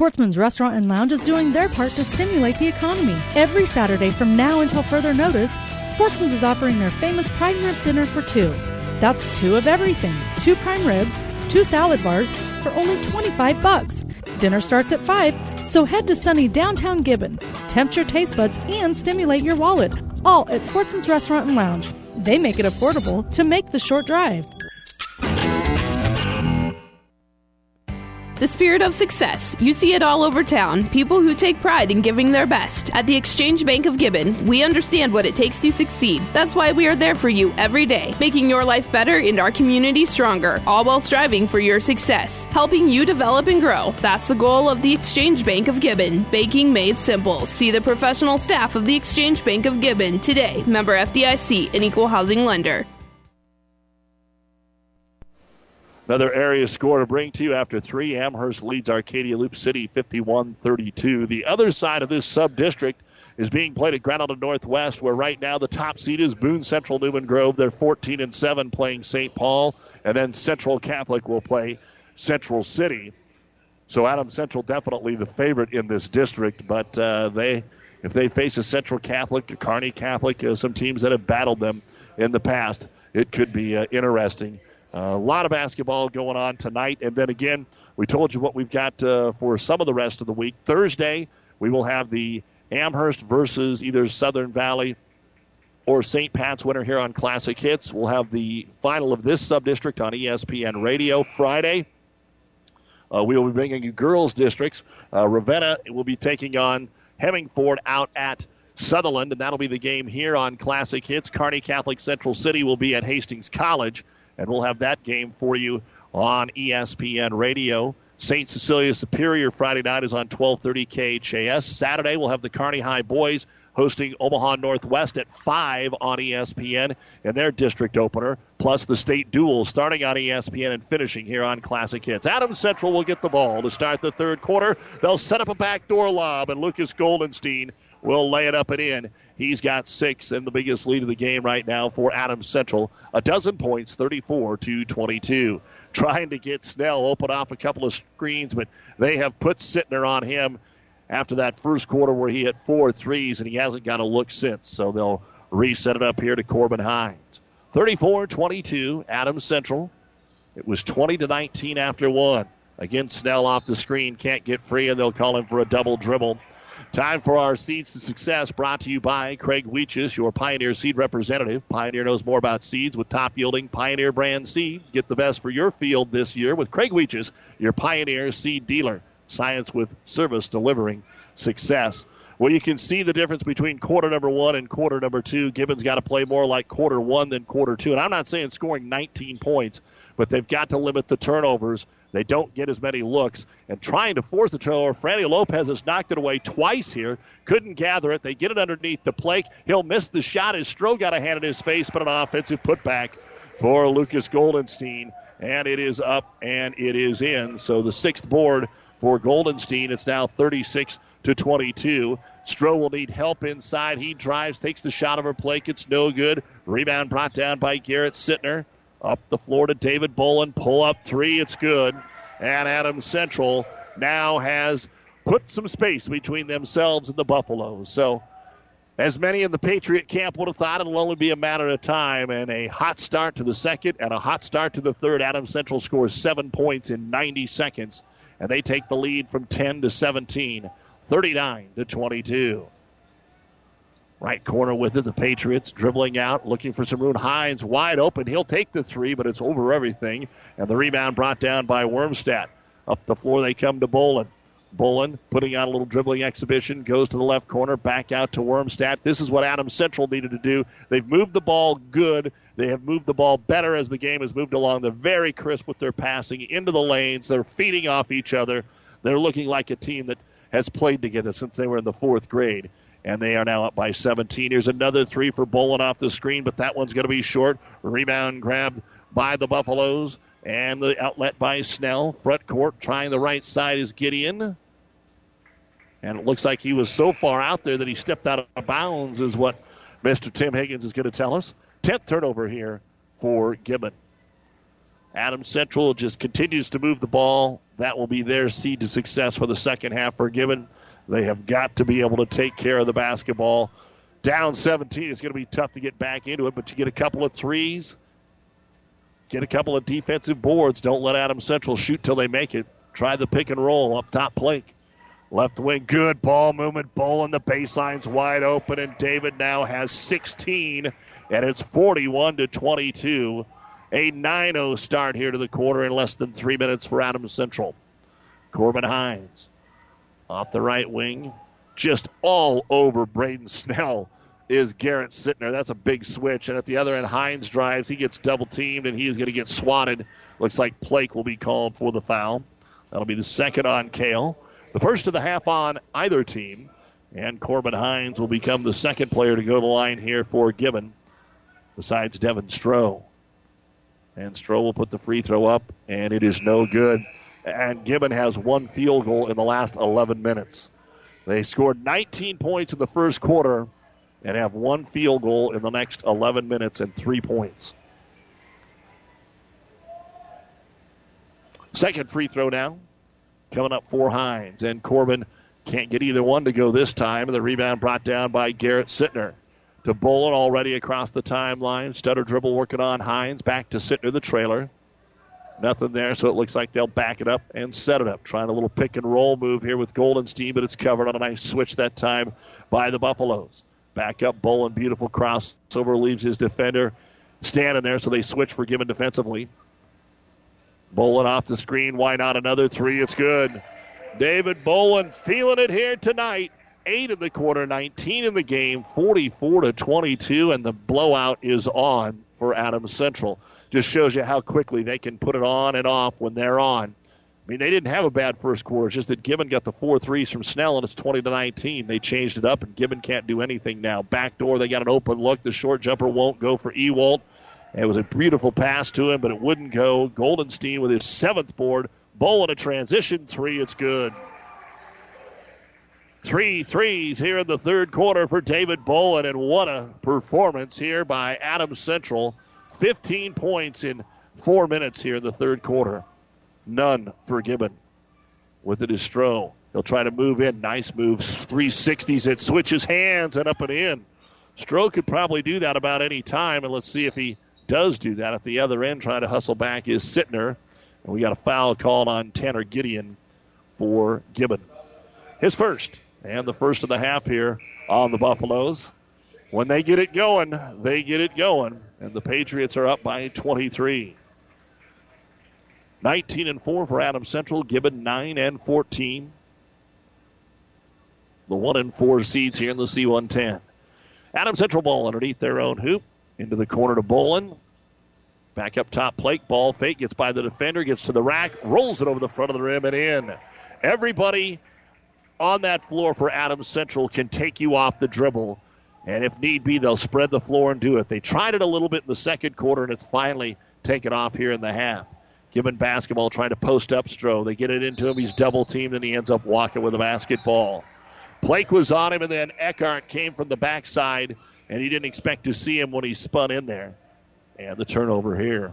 Sportsman's Restaurant and Lounge is doing their part to stimulate the economy. Every Saturday from now until further notice, Sportsman's is offering their famous prime rib dinner for two. That's two of everything. Two prime ribs, two salad bars for only 25 bucks. Dinner starts at 5, so head to sunny downtown Gibbon. Tempt your taste buds and stimulate your wallet. All at Sportsman's Restaurant and Lounge. They make it affordable to make the short drive. The spirit of success. You see it all over town. People who take pride in giving their best. At the Exchange Bank of Gibbon, we understand what it takes to succeed. That's why we are there for you every day, making your life better and our community stronger, all while striving for your success, helping you develop and grow. That's the goal of the Exchange Bank of Gibbon. Banking made simple. See the professional staff of the Exchange Bank of Gibbon today. Member FDIC, an equal housing lender. Another area score to bring to you after three. Amherst leads Arcadia Loop City 51 32. The other side of this sub district is being played at Island Northwest, where right now the top seed is Boone Central Newman Grove. They're 14 and 7 playing St. Paul, and then Central Catholic will play Central City. So Adam Central definitely the favorite in this district, but uh, they if they face a Central Catholic, a Kearney Catholic, uh, some teams that have battled them in the past, it could be uh, interesting. A lot of basketball going on tonight. And then again, we told you what we've got uh, for some of the rest of the week. Thursday, we will have the Amherst versus either Southern Valley or St. Pat's winner here on Classic Hits. We'll have the final of this subdistrict on ESPN Radio Friday. Uh, we will be bringing you girls districts. Uh, Ravenna will be taking on Hemingford out at Sutherland, and that'll be the game here on Classic Hits. Kearney Catholic Central City will be at Hastings College and we'll have that game for you on ESPN Radio. St. Cecilia Superior Friday night is on 12:30 KHAS. Saturday we'll have the Kearney High boys hosting Omaha Northwest at 5 on ESPN in their district opener, plus the state duel starting on ESPN and finishing here on Classic Hits. Adams Central will get the ball to start the third quarter. They'll set up a backdoor lob, and Lucas Goldenstein will lay it up and in. He's got six and the biggest lead of the game right now for Adams Central. A dozen points, 34 to 22. Trying to get Snell open off a couple of screens, but they have put Sittner on him after that first quarter where he hit four threes and he hasn't got a look since. So they'll reset it up here to Corbin Hines. 34 22, Adams Central. It was 20 to 19 after one. Again, Snell off the screen, can't get free, and they'll call him for a double dribble. Time for our Seeds to Success brought to you by Craig Weeches, your Pioneer Seed representative. Pioneer knows more about seeds with top yielding Pioneer brand seeds. Get the best for your field this year with Craig Weeches, your Pioneer Seed dealer. Science with service delivering success. Well, you can see the difference between quarter number one and quarter number two. Gibbon's got to play more like quarter one than quarter two. And I'm not saying scoring 19 points, but they've got to limit the turnovers they don't get as many looks. And trying to force the turnover, Franny Lopez has knocked it away twice here. Couldn't gather it. They get it underneath the plate. He'll miss the shot as Stroh got a hand in his face, but an offensive putback for Lucas Goldenstein. And it is up and it is in. So the sixth board for Goldenstein. It's now 36 to 22. Stroh will need help inside. He drives, takes the shot over Plake. It's no good. Rebound brought down by Garrett Sittner. Up the floor to David Bolin. Pull up three. It's good. And Adams Central now has put some space between themselves and the Buffaloes. So, as many in the Patriot camp would have thought, it'll only be a matter of time. And a hot start to the second and a hot start to the third. Adams Central scores seven points in 90 seconds. And they take the lead from 10 to 17, 39 to 22. Right corner with it, the Patriots dribbling out, looking for some room. Hines wide open. He'll take the three, but it's over everything. And the rebound brought down by Wormstadt. Up the floor they come to Bolin. Bolin putting on a little dribbling exhibition, goes to the left corner, back out to Wormstadt. This is what Adams Central needed to do. They've moved the ball good. They have moved the ball better as the game has moved along. They're very crisp with their passing into the lanes. They're feeding off each other. They're looking like a team that has played together since they were in the fourth grade. And they are now up by 17. Here's another three for Bolin off the screen, but that one's going to be short. Rebound grabbed by the Buffaloes. And the outlet by Snell. Front court trying the right side is Gideon. And it looks like he was so far out there that he stepped out of bounds, is what Mr. Tim Higgins is going to tell us. 10th turnover here for Gibbon. Adam Central just continues to move the ball. That will be their seed to success for the second half for Gibbon. They have got to be able to take care of the basketball. Down 17, it's going to be tough to get back into it, but you get a couple of threes, get a couple of defensive boards. Don't let Adam Central shoot till they make it. Try the pick and roll up top Plake. Left wing, good ball movement. Bolin the baseline's wide open, and David now has 16, and it's 41 to 22. A 9 0 start here to the quarter in less than three minutes for Adams Central. Corbin Hines off the right wing, just all over Braden Snell is Garrett Sittner. That's a big switch. And at the other end, Hines drives. He gets double teamed, and he is going to get swatted. Looks like Plake will be called for the foul. That'll be the second on Kale. The first of the half on either team. And Corbin Hines will become the second player to go to the line here for Gibbon, besides Devin Stroh. And Stroh will put the free throw up, and it is no good. And Gibbon has one field goal in the last 11 minutes. They scored 19 points in the first quarter and have one field goal in the next 11 minutes and three points. Second free throw now coming up for Hines. And Corbin can't get either one to go this time. The rebound brought down by Garrett Sittner to Bolin already across the timeline. Stutter dribble working on Hines. Back to Sittner, the trailer. Nothing there, so it looks like they'll back it up and set it up. Trying a little pick and roll move here with Goldenstein, but it's covered on a nice switch that time by the Buffaloes. Back up, Bolin, beautiful crossover, leaves his defender standing there, so they switch for Gibbon defensively. Bolin off the screen. Why not another three? It's good. David Bolin feeling it here tonight. Eight in the quarter, 19 in the game, 44 to 22, and the blowout is on for Adams Central. Just shows you how quickly they can put it on and off when they're on. I mean, they didn't have a bad first quarter. It's just that Gibbon got the four threes from Snell, and it's 20 to 19. They changed it up, and Gibbon can't do anything now. Back door, they got an open look. The short jumper won't go for Ewald. It was a beautiful pass to him, but it wouldn't go. Goldenstein with his seventh board. Bolin a transition three. It's good. Three threes here in the third quarter for David Bolin, and what a performance here by Adams Central. 15 points in four minutes here in the third quarter. None for Gibbon. With it is Stroh. He'll try to move in. Nice move. 360s. It switches hands and up and in. Stroh could probably do that about any time, and let's see if he does do that at the other end. Trying to hustle back is Sittner. And we got a foul called on Tanner Gideon for Gibbon. His first, and the first of the half here on the Buffaloes. When they get it going, they get it going. And the Patriots are up by 23. 19 and 4 for Adam Central, Gibbon 9 and 14. The 1 and 4 seeds here in the C110. Adam Central ball underneath their own hoop. Into the corner to Bolin. Back up top Plake. Ball fake. Gets by the defender. Gets to the rack. Rolls it over the front of the rim and in. Everybody on that floor for Adams Central can take you off the dribble. And if need be, they'll spread the floor and do it. They tried it a little bit in the second quarter, and it's finally taken off here in the half. Gibbon basketball trying to post up Stroh. They get it into him. He's double teamed, and he ends up walking with a basketball. Plake was on him, and then Eckhart came from the backside, and he didn't expect to see him when he spun in there. And the turnover here.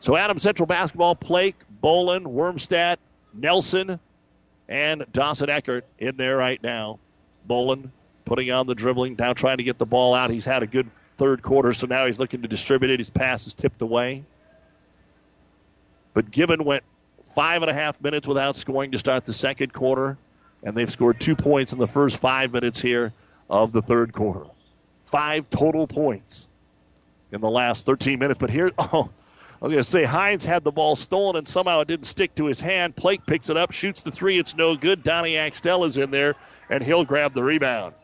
So Adam Central basketball, Plake, Bolin, Wormstadt, Nelson, and Dawson Eckhart in there right now. Bolin putting on the dribbling, now trying to get the ball out. He's had a good third quarter, so now he's looking to distribute it. His pass is tipped away. But Gibbon went five and a half minutes without scoring to start the second quarter, and they've scored two points in the first five minutes here of the third quarter. Five total points in the last 13 minutes. But here, oh, I was going to say Hines had the ball stolen and somehow it didn't stick to his hand. Plake picks it up, shoots the three. It's no good. Donnie Axtell is in there, and he'll grab the rebound.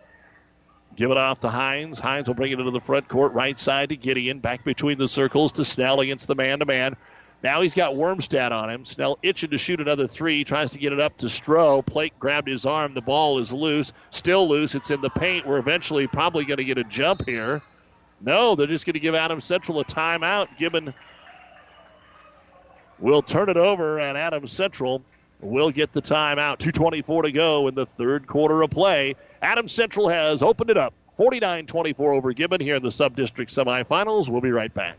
Give it off to Hines. Hines will bring it into the front court, right side to Gideon. Back between the circles to Snell against the man to man. Now he's got Wormstad on him. Snell itching to shoot another three. he Tries to get it up to Stroh. Plake grabbed his arm. The ball is loose. Still loose. It's in the paint. We're eventually probably going to get a jump here. No, they're just going to give Adam Central a timeout. Gibbon will turn it over, and Adams Central will get the timeout. 2.24 to go in the third quarter of play. Adams Central has opened it up. 49 24 over Gibbon here in the sub district semifinals. We'll be right back.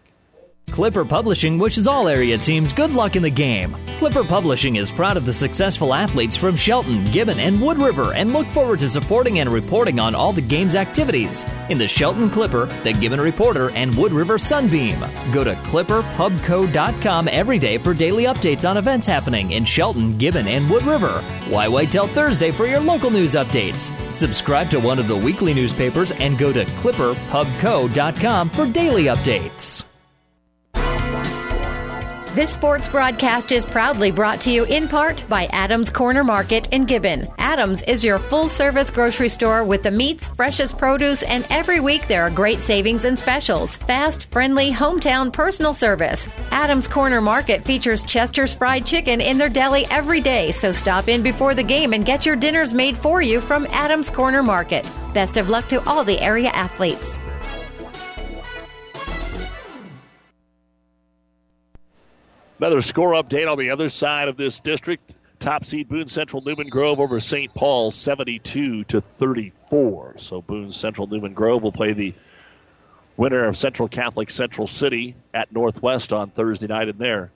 Clipper Publishing wishes all area teams good luck in the game. Clipper Publishing is proud of the successful athletes from Shelton, Gibbon, and Wood River and look forward to supporting and reporting on all the game's activities in the Shelton Clipper, the Gibbon Reporter, and Wood River Sunbeam. Go to clipperpubco.com every day for daily updates on events happening in Shelton, Gibbon, and Wood River. Why wait till Thursday for your local news updates? Subscribe to one of the weekly newspapers and go to clipperpubco.com for daily updates. This sports broadcast is proudly brought to you in part by Adams Corner Market in Gibbon. Adams is your full service grocery store with the meats, freshest produce, and every week there are great savings and specials. Fast, friendly, hometown personal service. Adams Corner Market features Chester's Fried Chicken in their deli every day, so stop in before the game and get your dinners made for you from Adams Corner Market. Best of luck to all the area athletes. Another score update on the other side of this district. Top seed Boone Central Newman Grove over St. Paul 72 to 34. So Boone Central Newman Grove will play the winner of Central Catholic Central City at Northwest on Thursday night in their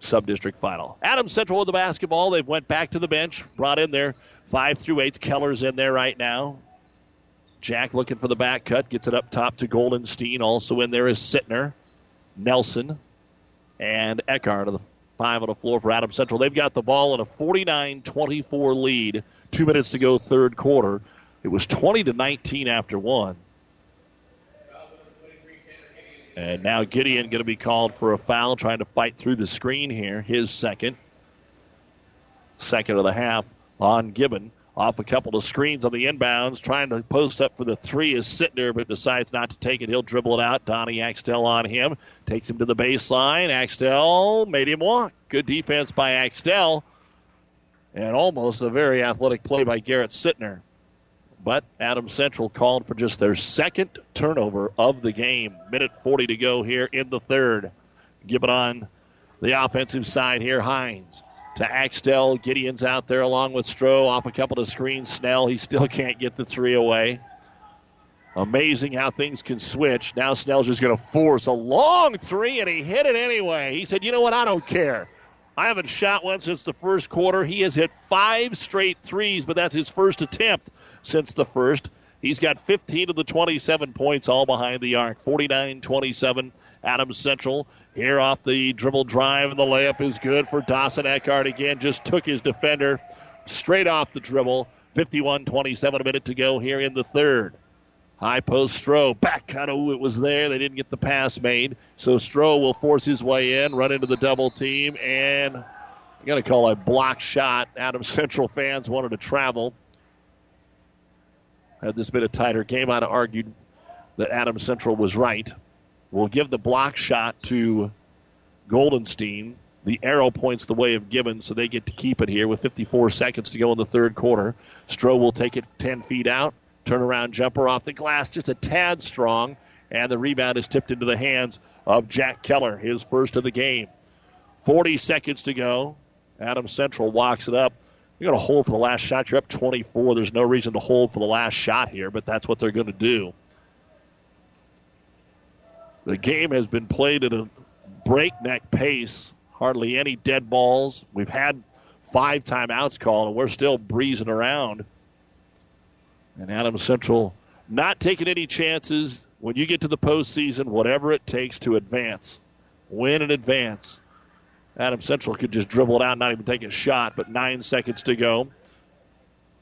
sub-district final. Adams Central with the basketball. They've went back to the bench, brought in their five through eights. Keller's in there right now. Jack looking for the back cut, gets it up top to Goldenstein. Also in there is Sittner, Nelson, and Eckhart of the five on the floor for Adam Central. They've got the ball in a 49-24 lead. Two minutes to go, third quarter. It was 20 to 19 after one. And now Gideon going to be called for a foul, trying to fight through the screen here. His second, second of the half on Gibbon. Off a couple of screens on the inbounds, trying to post up for the three is Sittner, but decides not to take it. He'll dribble it out. Donnie Axtell on him. Takes him to the baseline. Axtell made him walk. Good defense by Axtell. And almost a very athletic play by Garrett Sittner. But Adam Central called for just their second turnover of the game. Minute 40 to go here in the third. Give it on the offensive side here. Hines to Axtell. Gideon's out there along with Stroh off a couple of screens. Snell, he still can't get the three away. Amazing how things can switch. Now Snell's just going to force a long three, and he hit it anyway. He said, You know what? I don't care. I haven't shot one since the first quarter. He has hit five straight threes, but that's his first attempt since the first. He's got 15 of the 27 points all behind the arc. 49 27. Adams Central here off the dribble drive, and the layup is good for Dawson Eckhart again. Just took his defender straight off the dribble. 51 27, a minute to go here in the third. High post Stroh. Back cut. Oh, it was there. They didn't get the pass made. So Stroh will force his way in, run into the double team, and I'm going to call a block shot. Adams Central fans wanted to travel. Had this been a tighter game, I'd have argued that Adams Central was right. We'll give the block shot to Goldenstein. The arrow points the way of Gibbons, so they get to keep it here with 54 seconds to go in the third quarter. Stroh will take it 10 feet out. Turnaround jumper off the glass, just a tad strong, and the rebound is tipped into the hands of Jack Keller, his first of the game. 40 seconds to go. Adam Central walks it up. You're going to hold for the last shot. You're up 24. There's no reason to hold for the last shot here, but that's what they're going to do. The game has been played at a breakneck pace. Hardly any dead balls. We've had five timeouts called, and we're still breezing around. And Adams Central not taking any chances when you get to the postseason, whatever it takes to advance. Win and advance. Adam Central could just dribble it out, not even take a shot, but nine seconds to go.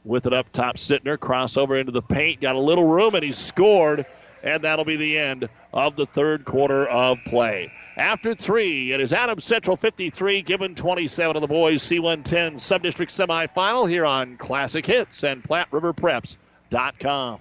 With it up top, Sittner, crossover into the paint, got a little room, and he scored and that'll be the end of the third quarter of play. After three, it is Adams Central 53, Gibbon 27 of the boys C110 Subdistrict Semifinal here on Classic Hits and PlatteRiverPreps.com.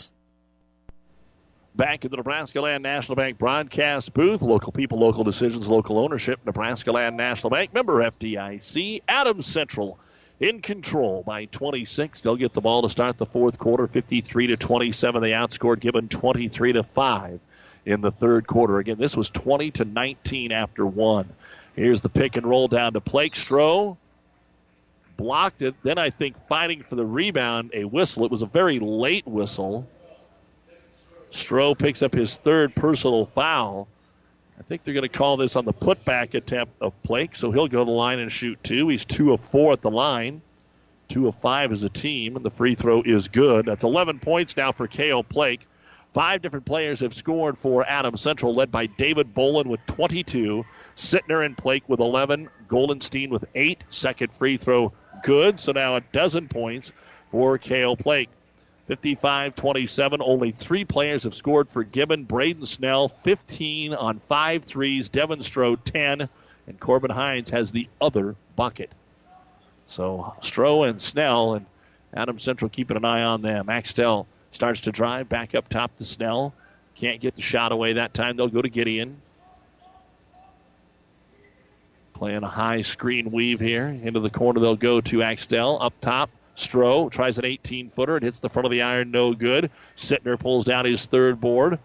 Back the Nebraska Land National Bank broadcast booth. Local people, local decisions, local ownership. Nebraska Land National Bank, member FDIC. Adams Central in control by 26. They'll get the ball to start the fourth quarter, 53 to 27. They outscored Gibbon 23 to 5 in the third quarter. Again, this was 20 to 19 after one. Here's the pick and roll down to Plakestroh. Blocked it. Then I think fighting for the rebound, a whistle. It was a very late whistle. Stroh picks up his third personal foul. I think they're going to call this on the putback attempt of Plake, so he'll go to the line and shoot two. He's two of four at the line, two of five as a team, and the free throw is good. That's 11 points now for Kale Plake. Five different players have scored for Adam Central, led by David Bolin with 22, Sittner and Plake with 11, Goldenstein with eight. Second free throw good, so now a dozen points for Kale Plake. 55 27. Only three players have scored for Gibbon. Braden Snell, 15 on five threes. Devin Stroh, 10. And Corbin Hines has the other bucket. So Stroh and Snell and Adam Central keeping an eye on them. Axtell starts to drive back up top to Snell. Can't get the shot away that time. They'll go to Gideon. Playing a high screen weave here. Into the corner they'll go to Axtell. Up top, Stroh tries an 18 footer. It hits the front of the iron, no good. Sittner pulls down his third board.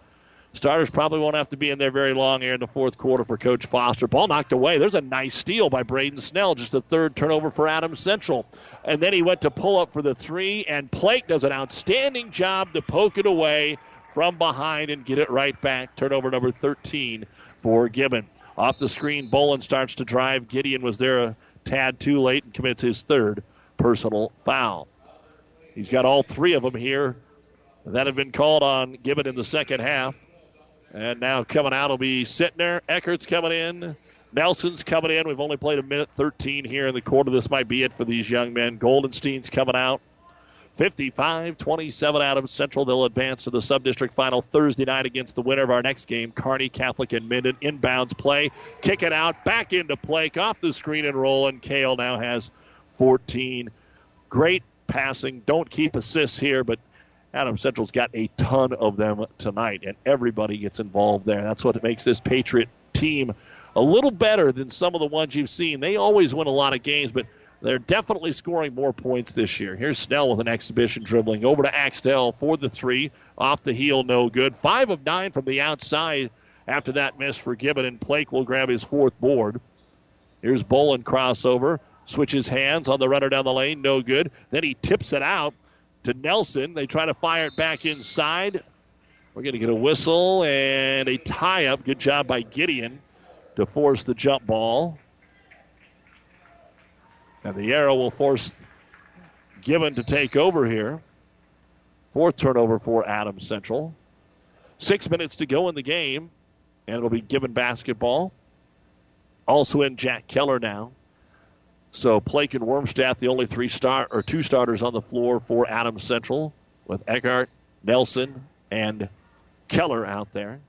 Starters probably won't have to be in there very long here in the fourth quarter for Coach Foster. Ball knocked away. There's a nice steal by Braden Snell, just a third turnover for Adams Central. And then he went to pull up for the three, and Plake does an outstanding job to poke it away from behind and get it right back. Turnover number 13 for Gibbon. Off the screen, Bolin starts to drive. Gideon was there a tad too late and commits his third personal foul. He's got all three of them here that have been called on Gibbon in the second half. And now coming out will be Sittner. Eckhart's coming in. Nelson's coming in. We've only played a minute 13 here in the quarter. This might be it for these young men. Goldenstein's coming out. 55 27 Adams Central. They'll advance to the sub district final Thursday night against the winner of our next game, Kearney Catholic and Minden. Inbounds play. Kick it out. Back into play. Off the screen and roll. And Kale now has 14. Great passing. Don't keep assists here, but Adam Central's got a ton of them tonight, and everybody gets involved there. That's what makes this Patriot team a little better than some of the ones you've seen. They always win a lot of games, but they're definitely scoring more points this year. Here's Snell with an exhibition dribbling over to Axtell for the three. Off the heel, no good. Five of nine from the outside after that miss for Gibbon, and Plake will grab his fourth board. Here's Bolin crossover. Switches hands on the runner down the lane, no good. Then he tips it out to Nelson. They try to fire it back inside. We're going to get a whistle and a tie up. Good job by Gideon to force the jump ball. And the arrow will force Gibbon to take over here. Fourth turnover for Adams Central. Six minutes to go in the game, and it'll be Gibbon basketball. Also in Jack Keller now. So Plake and Wormstadt, the only three star or two starters on the floor for Adams Central, with Eckhart, Nelson, and Keller out there.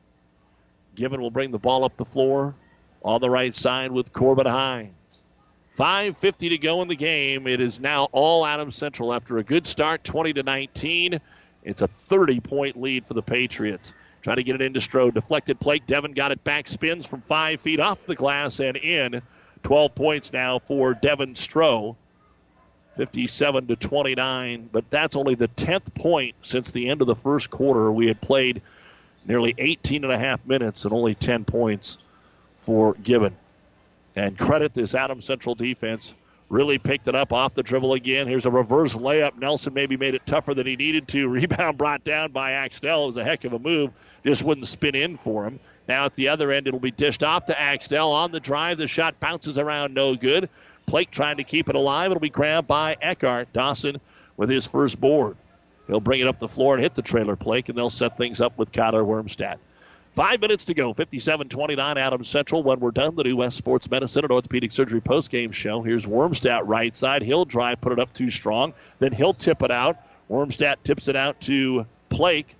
Gibbon will bring the ball up the floor on the right side with Corbin Hines. 5.50 to go in the game. It is now all Adams Central after a good start, 20 to 19. It's a 30 point lead for the Patriots. Trying to get it into Strode. Deflected Plake. Devin got it back. Spins from five feet off the glass and in. 12 points now for Devin Stroh. 57 to 29, but that's only the 10th point since the end of the first quarter. We had played nearly 18 and a half minutes and only 10 points for Gibbon. And credit this Adam Central defense. Really picked it up off the dribble again. Here's a reverse layup. Nelson maybe made it tougher than he needed to. Rebound brought down by Axtell. It was a heck of a move. Just wouldn't spin in for him. Now at the other end, it'll be dished off to Axtell on the drive. The shot bounces around, no good. Plake trying to keep it alive. It'll be grabbed by Eckhart. Dawson with his first board. He'll bring it up the floor and hit the trailer Plake, and they'll set things up with Kyler Wormstadt. Five minutes to go. 57 29 Adams Central. When we're done, the new West Sports Medicine and Orthopedic Surgery postgame show. Here's Wormstadt right side. He'll drive, put it up too strong. Then he'll tip it out. Wormstadt tips it out to Plake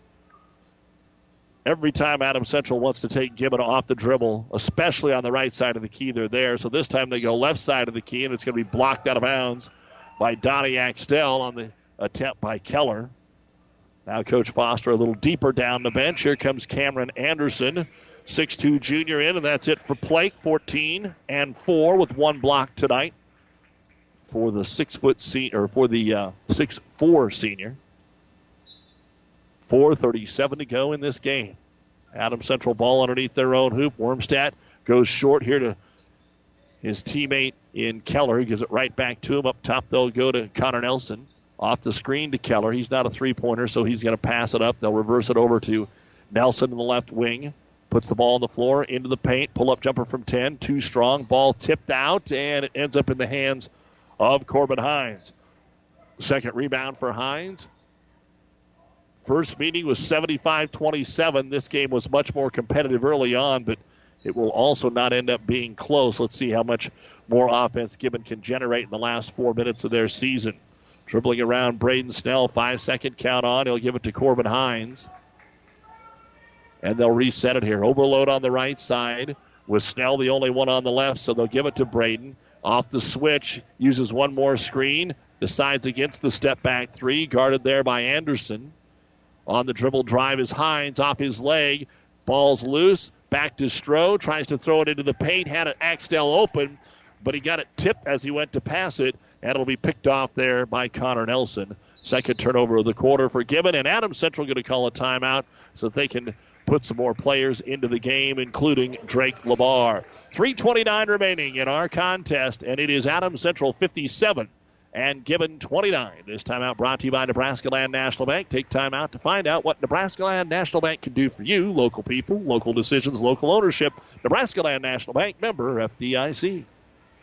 every time Adam Central wants to take Gibbon off the dribble, especially on the right side of the key, they're there. So this time they go left side of the key, and it's going to be blocked out of bounds by Donnie Axtell on the attempt by Keller. Now Coach Foster a little deeper down the bench. Here comes Cameron Anderson, 6'2 junior in, and that's it for Plake, 14 and 4 with one block tonight for the six foot senior or for the uh, six four senior. 4.37 to go in this game. Adam Central ball underneath their own hoop. Wormstadt goes short here to his teammate in Keller. He gives it right back to him. Up top, they'll go to Connor Nelson. Off the screen to Keller. He's not a three pointer, so he's going to pass it up. They'll reverse it over to Nelson in the left wing. Puts the ball on the floor, into the paint. Pull up jumper from 10. Too strong. Ball tipped out, and it ends up in the hands of Corbin Hines. Second rebound for Hines. First meeting was 75 27. This game was much more competitive early on, but it will also not end up being close. Let's see how much more offense Gibbon can generate in the last four minutes of their season. Dribbling around Braden Snell, five second count on. He'll give it to Corbin Hines. And they'll reset it here. Overload on the right side with Snell the only one on the left, so they'll give it to Braden. Off the switch, uses one more screen, decides against the step back three, guarded there by Anderson. On the dribble drive is Hines off his leg. Ball's loose. Back to Stroh. Tries to throw it into the paint. Had it Axtell open, but he got it tipped as he went to pass it, and it'll be picked off there by Connor Nelson. Second turnover of the quarter for Gibbon, and Adam Central going to call a timeout so they can put some more players into the game, including Drake Labar. 3.29 remaining in our contest, and it is Adam Central 57 and Gibbon 29. This timeout brought to you by Nebraska Land National Bank. Take time out to find out what Nebraska Land National Bank can do for you, local people, local decisions, local ownership. Nebraska Land National Bank member FDIC.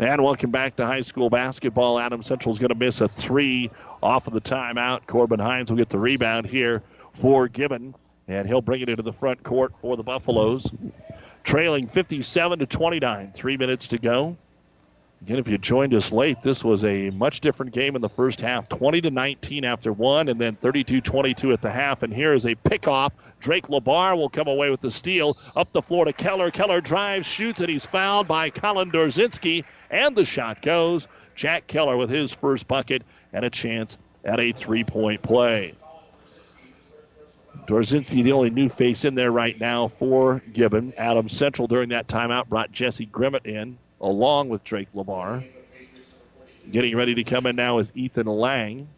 And welcome back to high school basketball. Adam Central is going to miss a three off of the timeout. Corbin Hines will get the rebound here for Gibbon, and he'll bring it into the front court for the Buffaloes. Trailing 57 to 29, three minutes to go. Again, if you joined us late, this was a much different game in the first half. 20 to 19 after one, and then 32 22 at the half. And here is a pickoff. Drake Labar will come away with the steal. Up the floor to Keller. Keller drives, shoots, and he's fouled by Colin Dorzinski. And the shot goes. Jack Keller with his first bucket and a chance at a three point play. Dorzinski, the only new face in there right now for Gibbon. Adam Central during that timeout brought Jesse Grimmett in along with Drake Labar. Getting ready to come in now is Ethan Lang.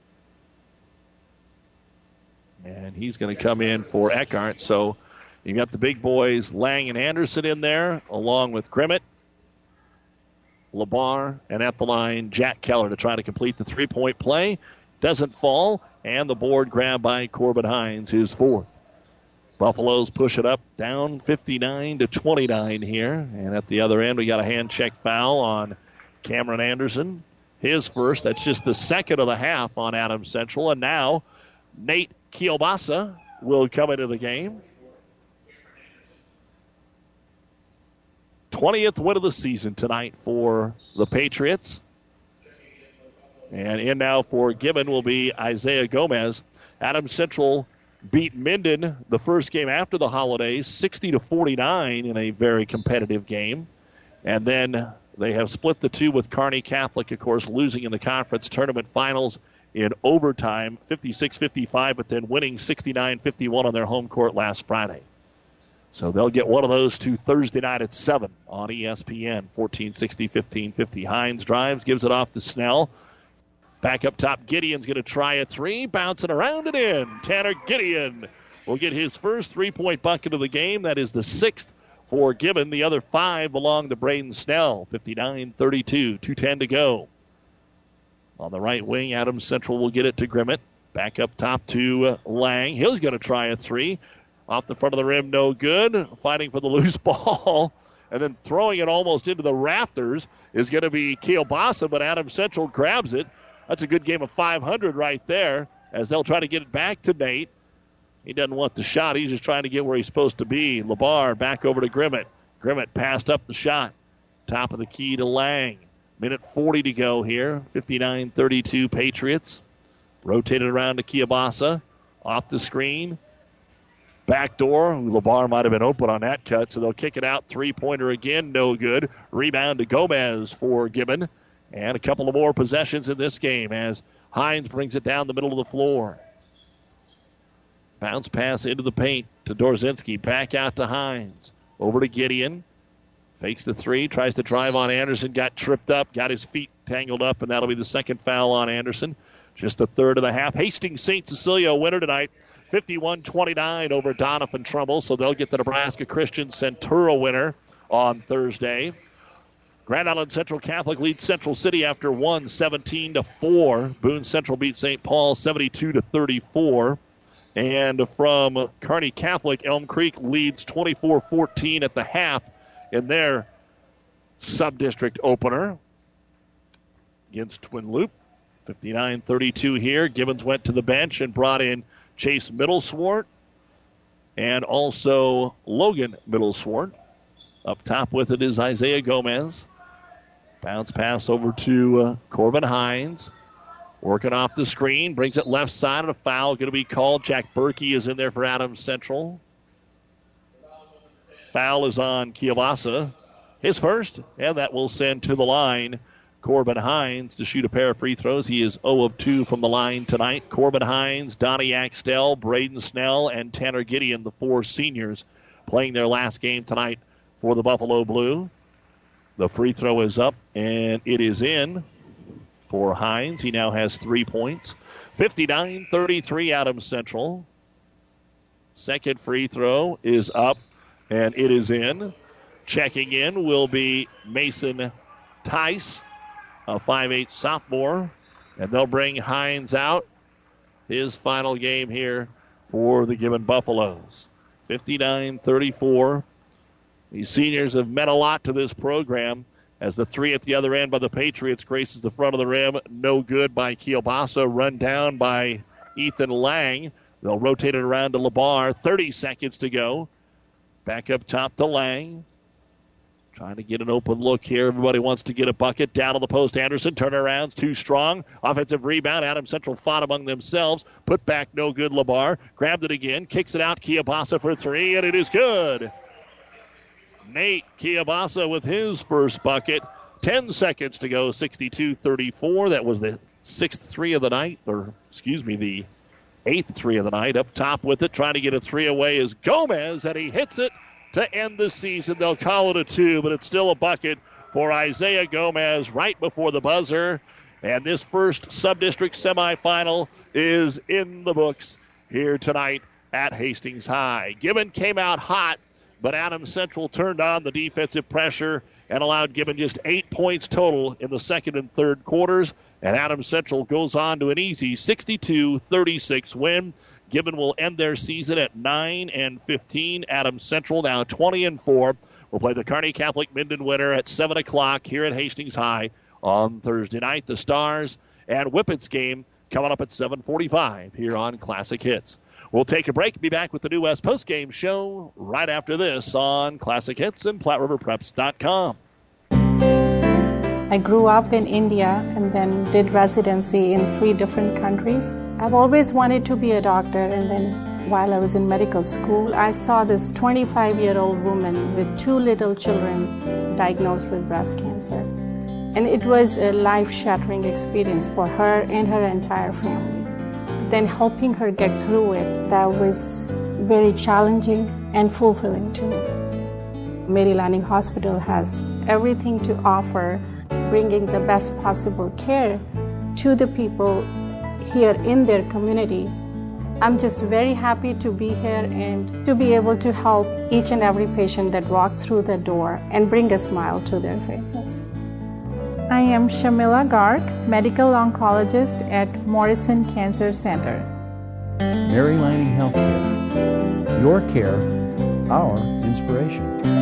And he's going to come in for Eckhart. So you've got the big boys, Lang and Anderson, in there, along with Grimmett. Labar, and at the line, Jack Keller to try to complete the three point play. Doesn't fall, and the board grabbed by Corbin Hines, his fourth. Buffaloes push it up down 59 to 29 here. And at the other end, we got a hand check foul on Cameron Anderson. His first. That's just the second of the half on Adams Central. And now Nate Kielbasa will come into the game. 20th win of the season tonight for the Patriots. And in now for Gibbon will be Isaiah Gomez. Adams Central beat Minden the first game after the holidays, 60 to 49 in a very competitive game. And then they have split the two with Kearney Catholic, of course, losing in the conference tournament finals in overtime, 56 55, but then winning 69 51 on their home court last Friday. So they'll get one of those two Thursday night at 7 on ESPN, 1460 1550. Hines drives, gives it off to Snell. Back up top, Gideon's going to try a three, bouncing around and in. Tanner Gideon will get his first three point bucket of the game. That is the sixth for Gibbon. The other five belong to Braden Snell. 59 32, 2.10 to go. On the right wing, Adams Central will get it to Grimmett. Back up top to uh, Lang. He's going to try a three. Off the front of the rim, no good. Fighting for the loose ball. And then throwing it almost into the rafters is going to be Kielbasa, but Adam Central grabs it that's a good game of 500 right there as they'll try to get it back to Nate. He doesn't want the shot. He's just trying to get where he's supposed to be. Labar back over to Grimmett. Grimmett passed up the shot. Top of the key to Lang. Minute 40 to go here. 59 32 Patriots. Rotated around to Kielbasa. Off the screen. Back door. Labar might have been open on that cut, so they'll kick it out. Three pointer again. No good. Rebound to Gomez for Gibbon. And a couple of more possessions in this game as Hines brings it down the middle of the floor. Bounce pass into the paint to Dorzinski. Back out to Hines. Over to Gideon. Fakes the three. Tries to drive on Anderson. Got tripped up. Got his feet tangled up, and that'll be the second foul on Anderson. Just a third of the half. Hastings St. Cecilia winner tonight. 51 29 over Doniphan Trumbull. So they'll get the Nebraska Christian Centura winner on Thursday. Grand Island Central Catholic leads Central City after one, 17 to 4. Boone Central beat St. Paul 72 to 34. And from Kearney Catholic, Elm Creek leads 24 14 at the half in their sub district opener against Twin Loup. 59 32 here. Gibbons went to the bench and brought in Chase Middleswart and also Logan Middleswart. Up top with it is Isaiah Gomez. Bounce pass over to uh, Corbin Hines. Working off the screen, brings it left side, and a foul going to be called. Jack Berkey is in there for Adams Central. Foul is on Kielbasa. His first, and that will send to the line Corbin Hines to shoot a pair of free throws. He is 0 of 2 from the line tonight. Corbin Hines, Donnie Axtell, Braden Snell, and Tanner Gideon, the four seniors, playing their last game tonight for the Buffalo Blue. The free throw is up and it is in for Hines. He now has three points. 59 33 Adams Central. Second free throw is up and it is in. Checking in will be Mason Tice, a 5'8 sophomore. And they'll bring Hines out. His final game here for the Gibbon Buffaloes. 59 34. These seniors have meant a lot to this program as the three at the other end by the Patriots graces the front of the rim. No good by Kielbasa. Run down by Ethan Lang. They'll rotate it around to Labar. 30 seconds to go. Back up top to Lang. Trying to get an open look here. Everybody wants to get a bucket. Down on the post, Anderson. Turnarounds too strong. Offensive rebound. Adam Central fought among themselves. Put back, no good. Labar grabbed it again. Kicks it out. Kielbasa for three, and it is good. Nate Kielbasa with his first bucket. 10 seconds to go, 62 34. That was the sixth three of the night, or excuse me, the eighth three of the night. Up top with it, trying to get a three away is Gomez, and he hits it to end the season. They'll call it a two, but it's still a bucket for Isaiah Gomez right before the buzzer. And this first sub-district semifinal is in the books here tonight at Hastings High. Gibbon came out hot but Adams Central turned on the defensive pressure and allowed Gibbon just eight points total in the second and third quarters. And Adams Central goes on to an easy 62 36 win. Gibbon will end their season at 9 and 15. Adams Central now 20 and 4. We'll play the Kearney Catholic Minden winner at 7 o'clock here at Hastings High on Thursday night. The Stars and Whippets game coming up at 7:45 here on Classic Hits. We'll take a break. Be back with the New West postgame show right after this on Classic Hits and PlatteRiverPreps.com. I grew up in India and then did residency in three different countries. I've always wanted to be a doctor, and then while I was in medical school, I saw this 25 year old woman with two little children diagnosed with breast cancer. And it was a life shattering experience for her and her entire family. Then helping her get through it, that was very challenging and fulfilling to me. Mary Lanning Hospital has everything to offer bringing the best possible care to the people here in their community. I'm just very happy to be here and to be able to help each and every patient that walks through the door and bring a smile to their faces. I am Shamila Garg, medical oncologist at Morrison Cancer Center. Mary Lanning Healthcare. Your care, our inspiration.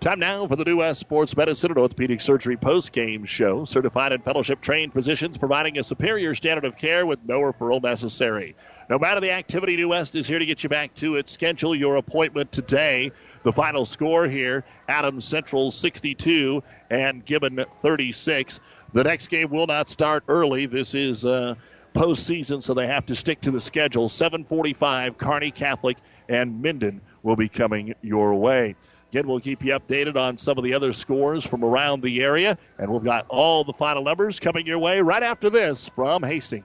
Time now for the New West Sports Medicine and Orthopedic Surgery post-game show. Certified and fellowship-trained physicians providing a superior standard of care with no referral necessary. No matter the activity, New West is here to get you back to it. Schedule your appointment today. The final score here, Adams Central 62 and Gibbon 36. The next game will not start early. This is uh, postseason, so they have to stick to the schedule. 745, Kearney Catholic and Minden will be coming your way. Again, we'll keep you updated on some of the other scores from around the area, and we've got all the final numbers coming your way right after this from Hastings.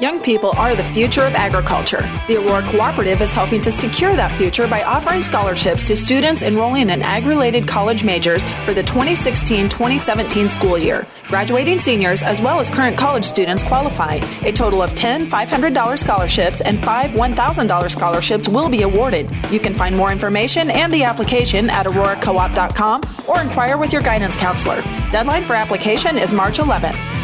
Young people are the future of agriculture. The Aurora Cooperative is helping to secure that future by offering scholarships to students enrolling in ag related college majors for the 2016 2017 school year. Graduating seniors as well as current college students qualify. A total of 10 $500 scholarships and 5 $1,000 scholarships will be awarded. You can find more information and the application at auroracoop.com or inquire with your guidance counselor. Deadline for application is March 11th.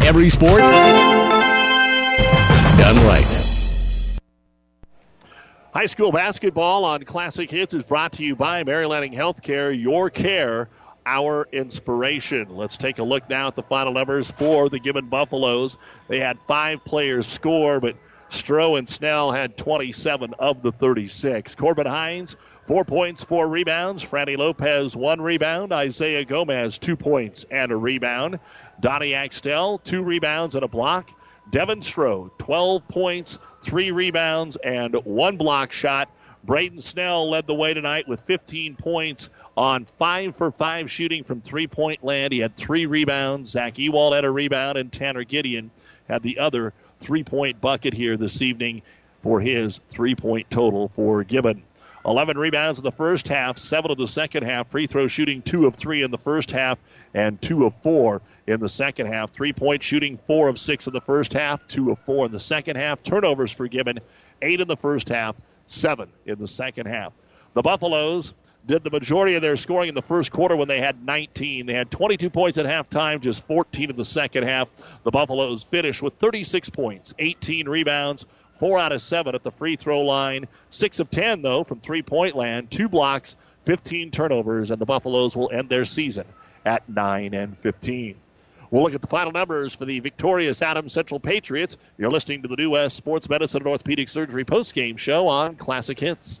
Every sport done right. High school basketball on Classic Hits is brought to you by Mary Lanning Healthcare. Your care, our inspiration. Let's take a look now at the final numbers for the Gibbon Buffaloes. They had five players score, but Stroh and Snell had 27 of the 36. Corbin Hines, four points, four rebounds. Franny Lopez, one rebound. Isaiah Gomez, two points and a rebound. Donnie Axtell, two rebounds and a block. Devin Stroh, 12 points, three rebounds, and one block shot. Braden Snell led the way tonight with 15 points on five for five shooting from three point land. He had three rebounds. Zach Ewald had a rebound, and Tanner Gideon had the other three point bucket here this evening for his three point total for Gibbon. 11 rebounds in the first half, 7 in the second half. Free throw shooting 2 of 3 in the first half and 2 of 4 in the second half. Three point shooting 4 of 6 in the first half, 2 of 4 in the second half. Turnovers forgiven 8 in the first half, 7 in the second half. The Buffaloes did the majority of their scoring in the first quarter when they had 19. They had 22 points at halftime, just 14 in the second half. The Buffaloes finished with 36 points, 18 rebounds, four out of seven at the free throw line, six of 10, though, from three point land, two blocks, 15 turnovers, and the Buffaloes will end their season at 9 and 15. We'll look at the final numbers for the victorious Adams Central Patriots. You're listening to the New West Sports Medicine and Orthopedic Surgery postgame show on Classic Hits.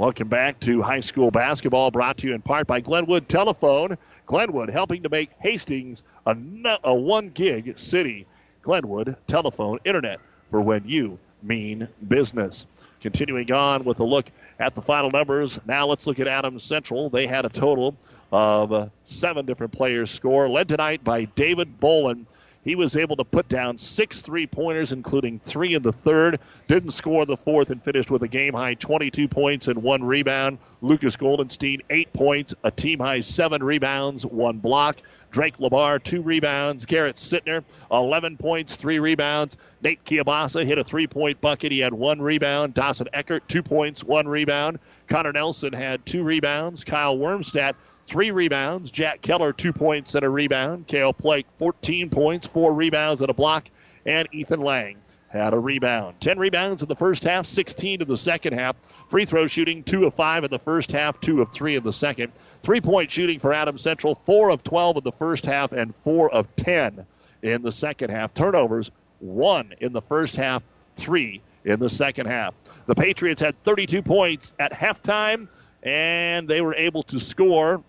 Welcome back to high school basketball, brought to you in part by Glenwood Telephone. Glenwood helping to make Hastings a, a one gig city. Glenwood Telephone Internet for when you mean business. Continuing on with a look at the final numbers. Now let's look at Adams Central. They had a total of uh, seven different players score, led tonight by David Bolin. He was able to put down six three pointers, including three in the third. Didn't score the fourth and finished with a game high 22 points and one rebound. Lucas Goldenstein, eight points, a team high seven rebounds, one block. Drake Labar, two rebounds. Garrett Sittner, 11 points, three rebounds. Nate Kielbasa hit a three point bucket. He had one rebound. Dawson Eckhart, two points, one rebound. Connor Nelson had two rebounds. Kyle Wormstadt, three rebounds. Jack Keller, two points and a rebound. Kale Plake, 14 points, four rebounds and a block. And Ethan Lang had a rebound. 10 rebounds in the first half, 16 in the second half. Free throw shooting, two of five in the first half, two of three in the second. Three point shooting for Adam Central, four of 12 in the first half and four of 10 in the second half. Turnovers, one in the first half, three in the second half. The Patriots had 32 points at halftime, and they were able to score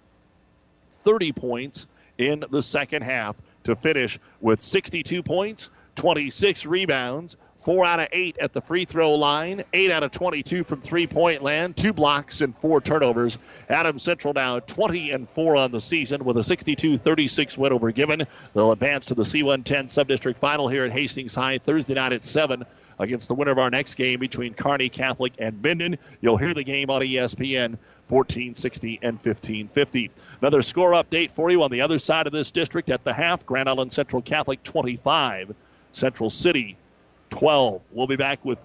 30 points in the second half to finish with 62 points, 26 rebounds, four out of eight at the free throw line, eight out of 22 from three point land, two blocks and four turnovers. Adams Central now 20 and four on the season with a 62-36 win over Gibbon. They'll advance to the C110 subdistrict final here at Hastings High Thursday night at seven against the winner of our next game between Kearney Catholic and Minden. You'll hear the game on ESPN 1460 and 1550. Another score update for you on the other side of this district at the half. Grand Island Central Catholic 25, Central City 12. We'll be back with,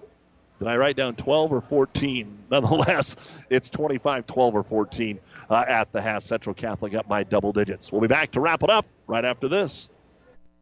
did I write down 12 or 14? Nonetheless, it's 25, 12, or 14 uh, at the half. Central Catholic up by double digits. We'll be back to wrap it up right after this.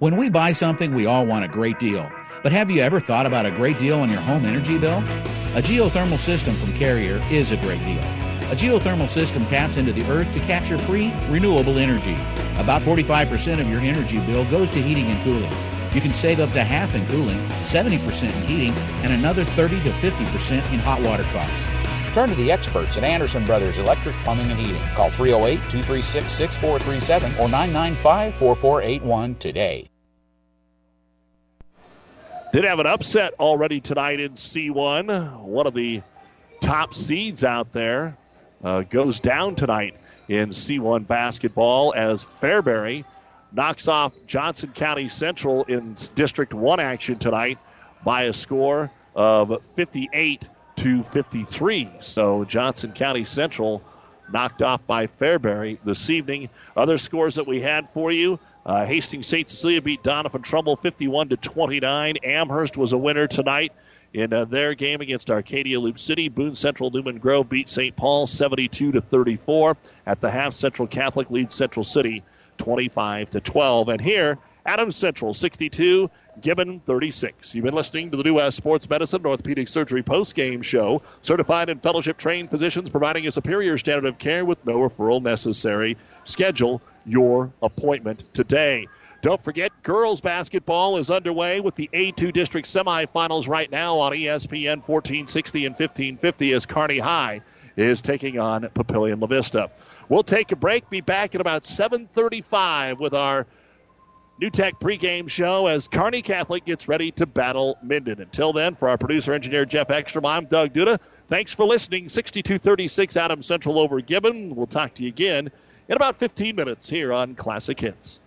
When we buy something, we all want a great deal. But have you ever thought about a great deal on your home energy bill? A geothermal system from Carrier is a great deal. A geothermal system taps into the earth to capture free, renewable energy. About 45% of your energy bill goes to heating and cooling. You can save up to half in cooling, 70% in heating, and another 30 to 50% in hot water costs. Turn to the experts at Anderson Brothers Electric Plumbing and Heating. Call 308 236 6437 or 995 4481 today. Did have an upset already tonight in C1. One of the top seeds out there uh, goes down tonight in C1 basketball as Fairbury knocks off Johnson County Central in District 1 action tonight by a score of 58 to 53. So Johnson County Central knocked off by Fairbury this evening. Other scores that we had for you. Uh, Hastings St. Cecilia beat Doniphan Trumbull 51 to 29. Amherst was a winner tonight in uh, their game against Arcadia Loup City. Boone Central Newman Grove beat St. Paul 72 to 34. At the half, Central Catholic leads Central City 25 to 12. And here, Adams Central 62, Gibbon 36. You've been listening to the New West Sports Medicine Orthopedic Surgery post game show. Certified and fellowship trained physicians providing a superior standard of care with no referral necessary. Schedule your appointment today. Don't forget, girls basketball is underway with the A2 district semifinals right now on ESPN 1460 and 1550 as Kearney High is taking on Papillion La Vista. We'll take a break, be back at about 735 with our NuTech pregame show as Kearney Catholic gets ready to battle Minden. Until then, for our producer engineer Jeff Ekstrom, I'm Doug Duda. Thanks for listening. 6236 Adam Central over Gibbon. We'll talk to you again in about 15 minutes here on Classic Hits.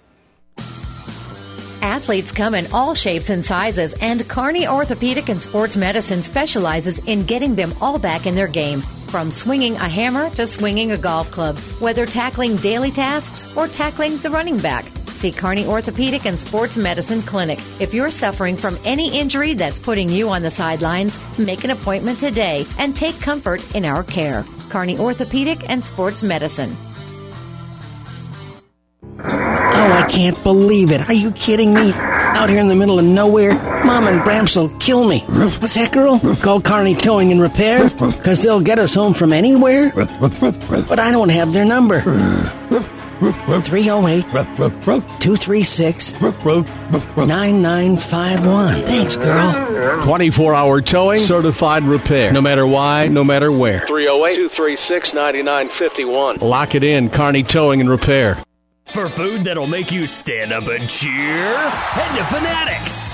Athletes come in all shapes and sizes, and Kearney Orthopedic and Sports Medicine specializes in getting them all back in their game. From swinging a hammer to swinging a golf club, whether tackling daily tasks or tackling the running back. See Kearney Orthopedic and Sports Medicine Clinic. If you're suffering from any injury that's putting you on the sidelines, make an appointment today and take comfort in our care. Kearney Orthopedic and Sports Medicine. Oh, I can't believe it. Are you kidding me? Out here in the middle of nowhere, Mom and Gramps will kill me. What's that, girl? Call Kearney Towing and Repair? Because they'll get us home from anywhere? But I don't have their number. 308 236 9951. Thanks, girl. 24 hour towing, certified repair. No matter why, no matter where. 308 236 9951. Lock it in, Kearney Towing and Repair. For food that'll make you stand up and cheer, head to Fanatics.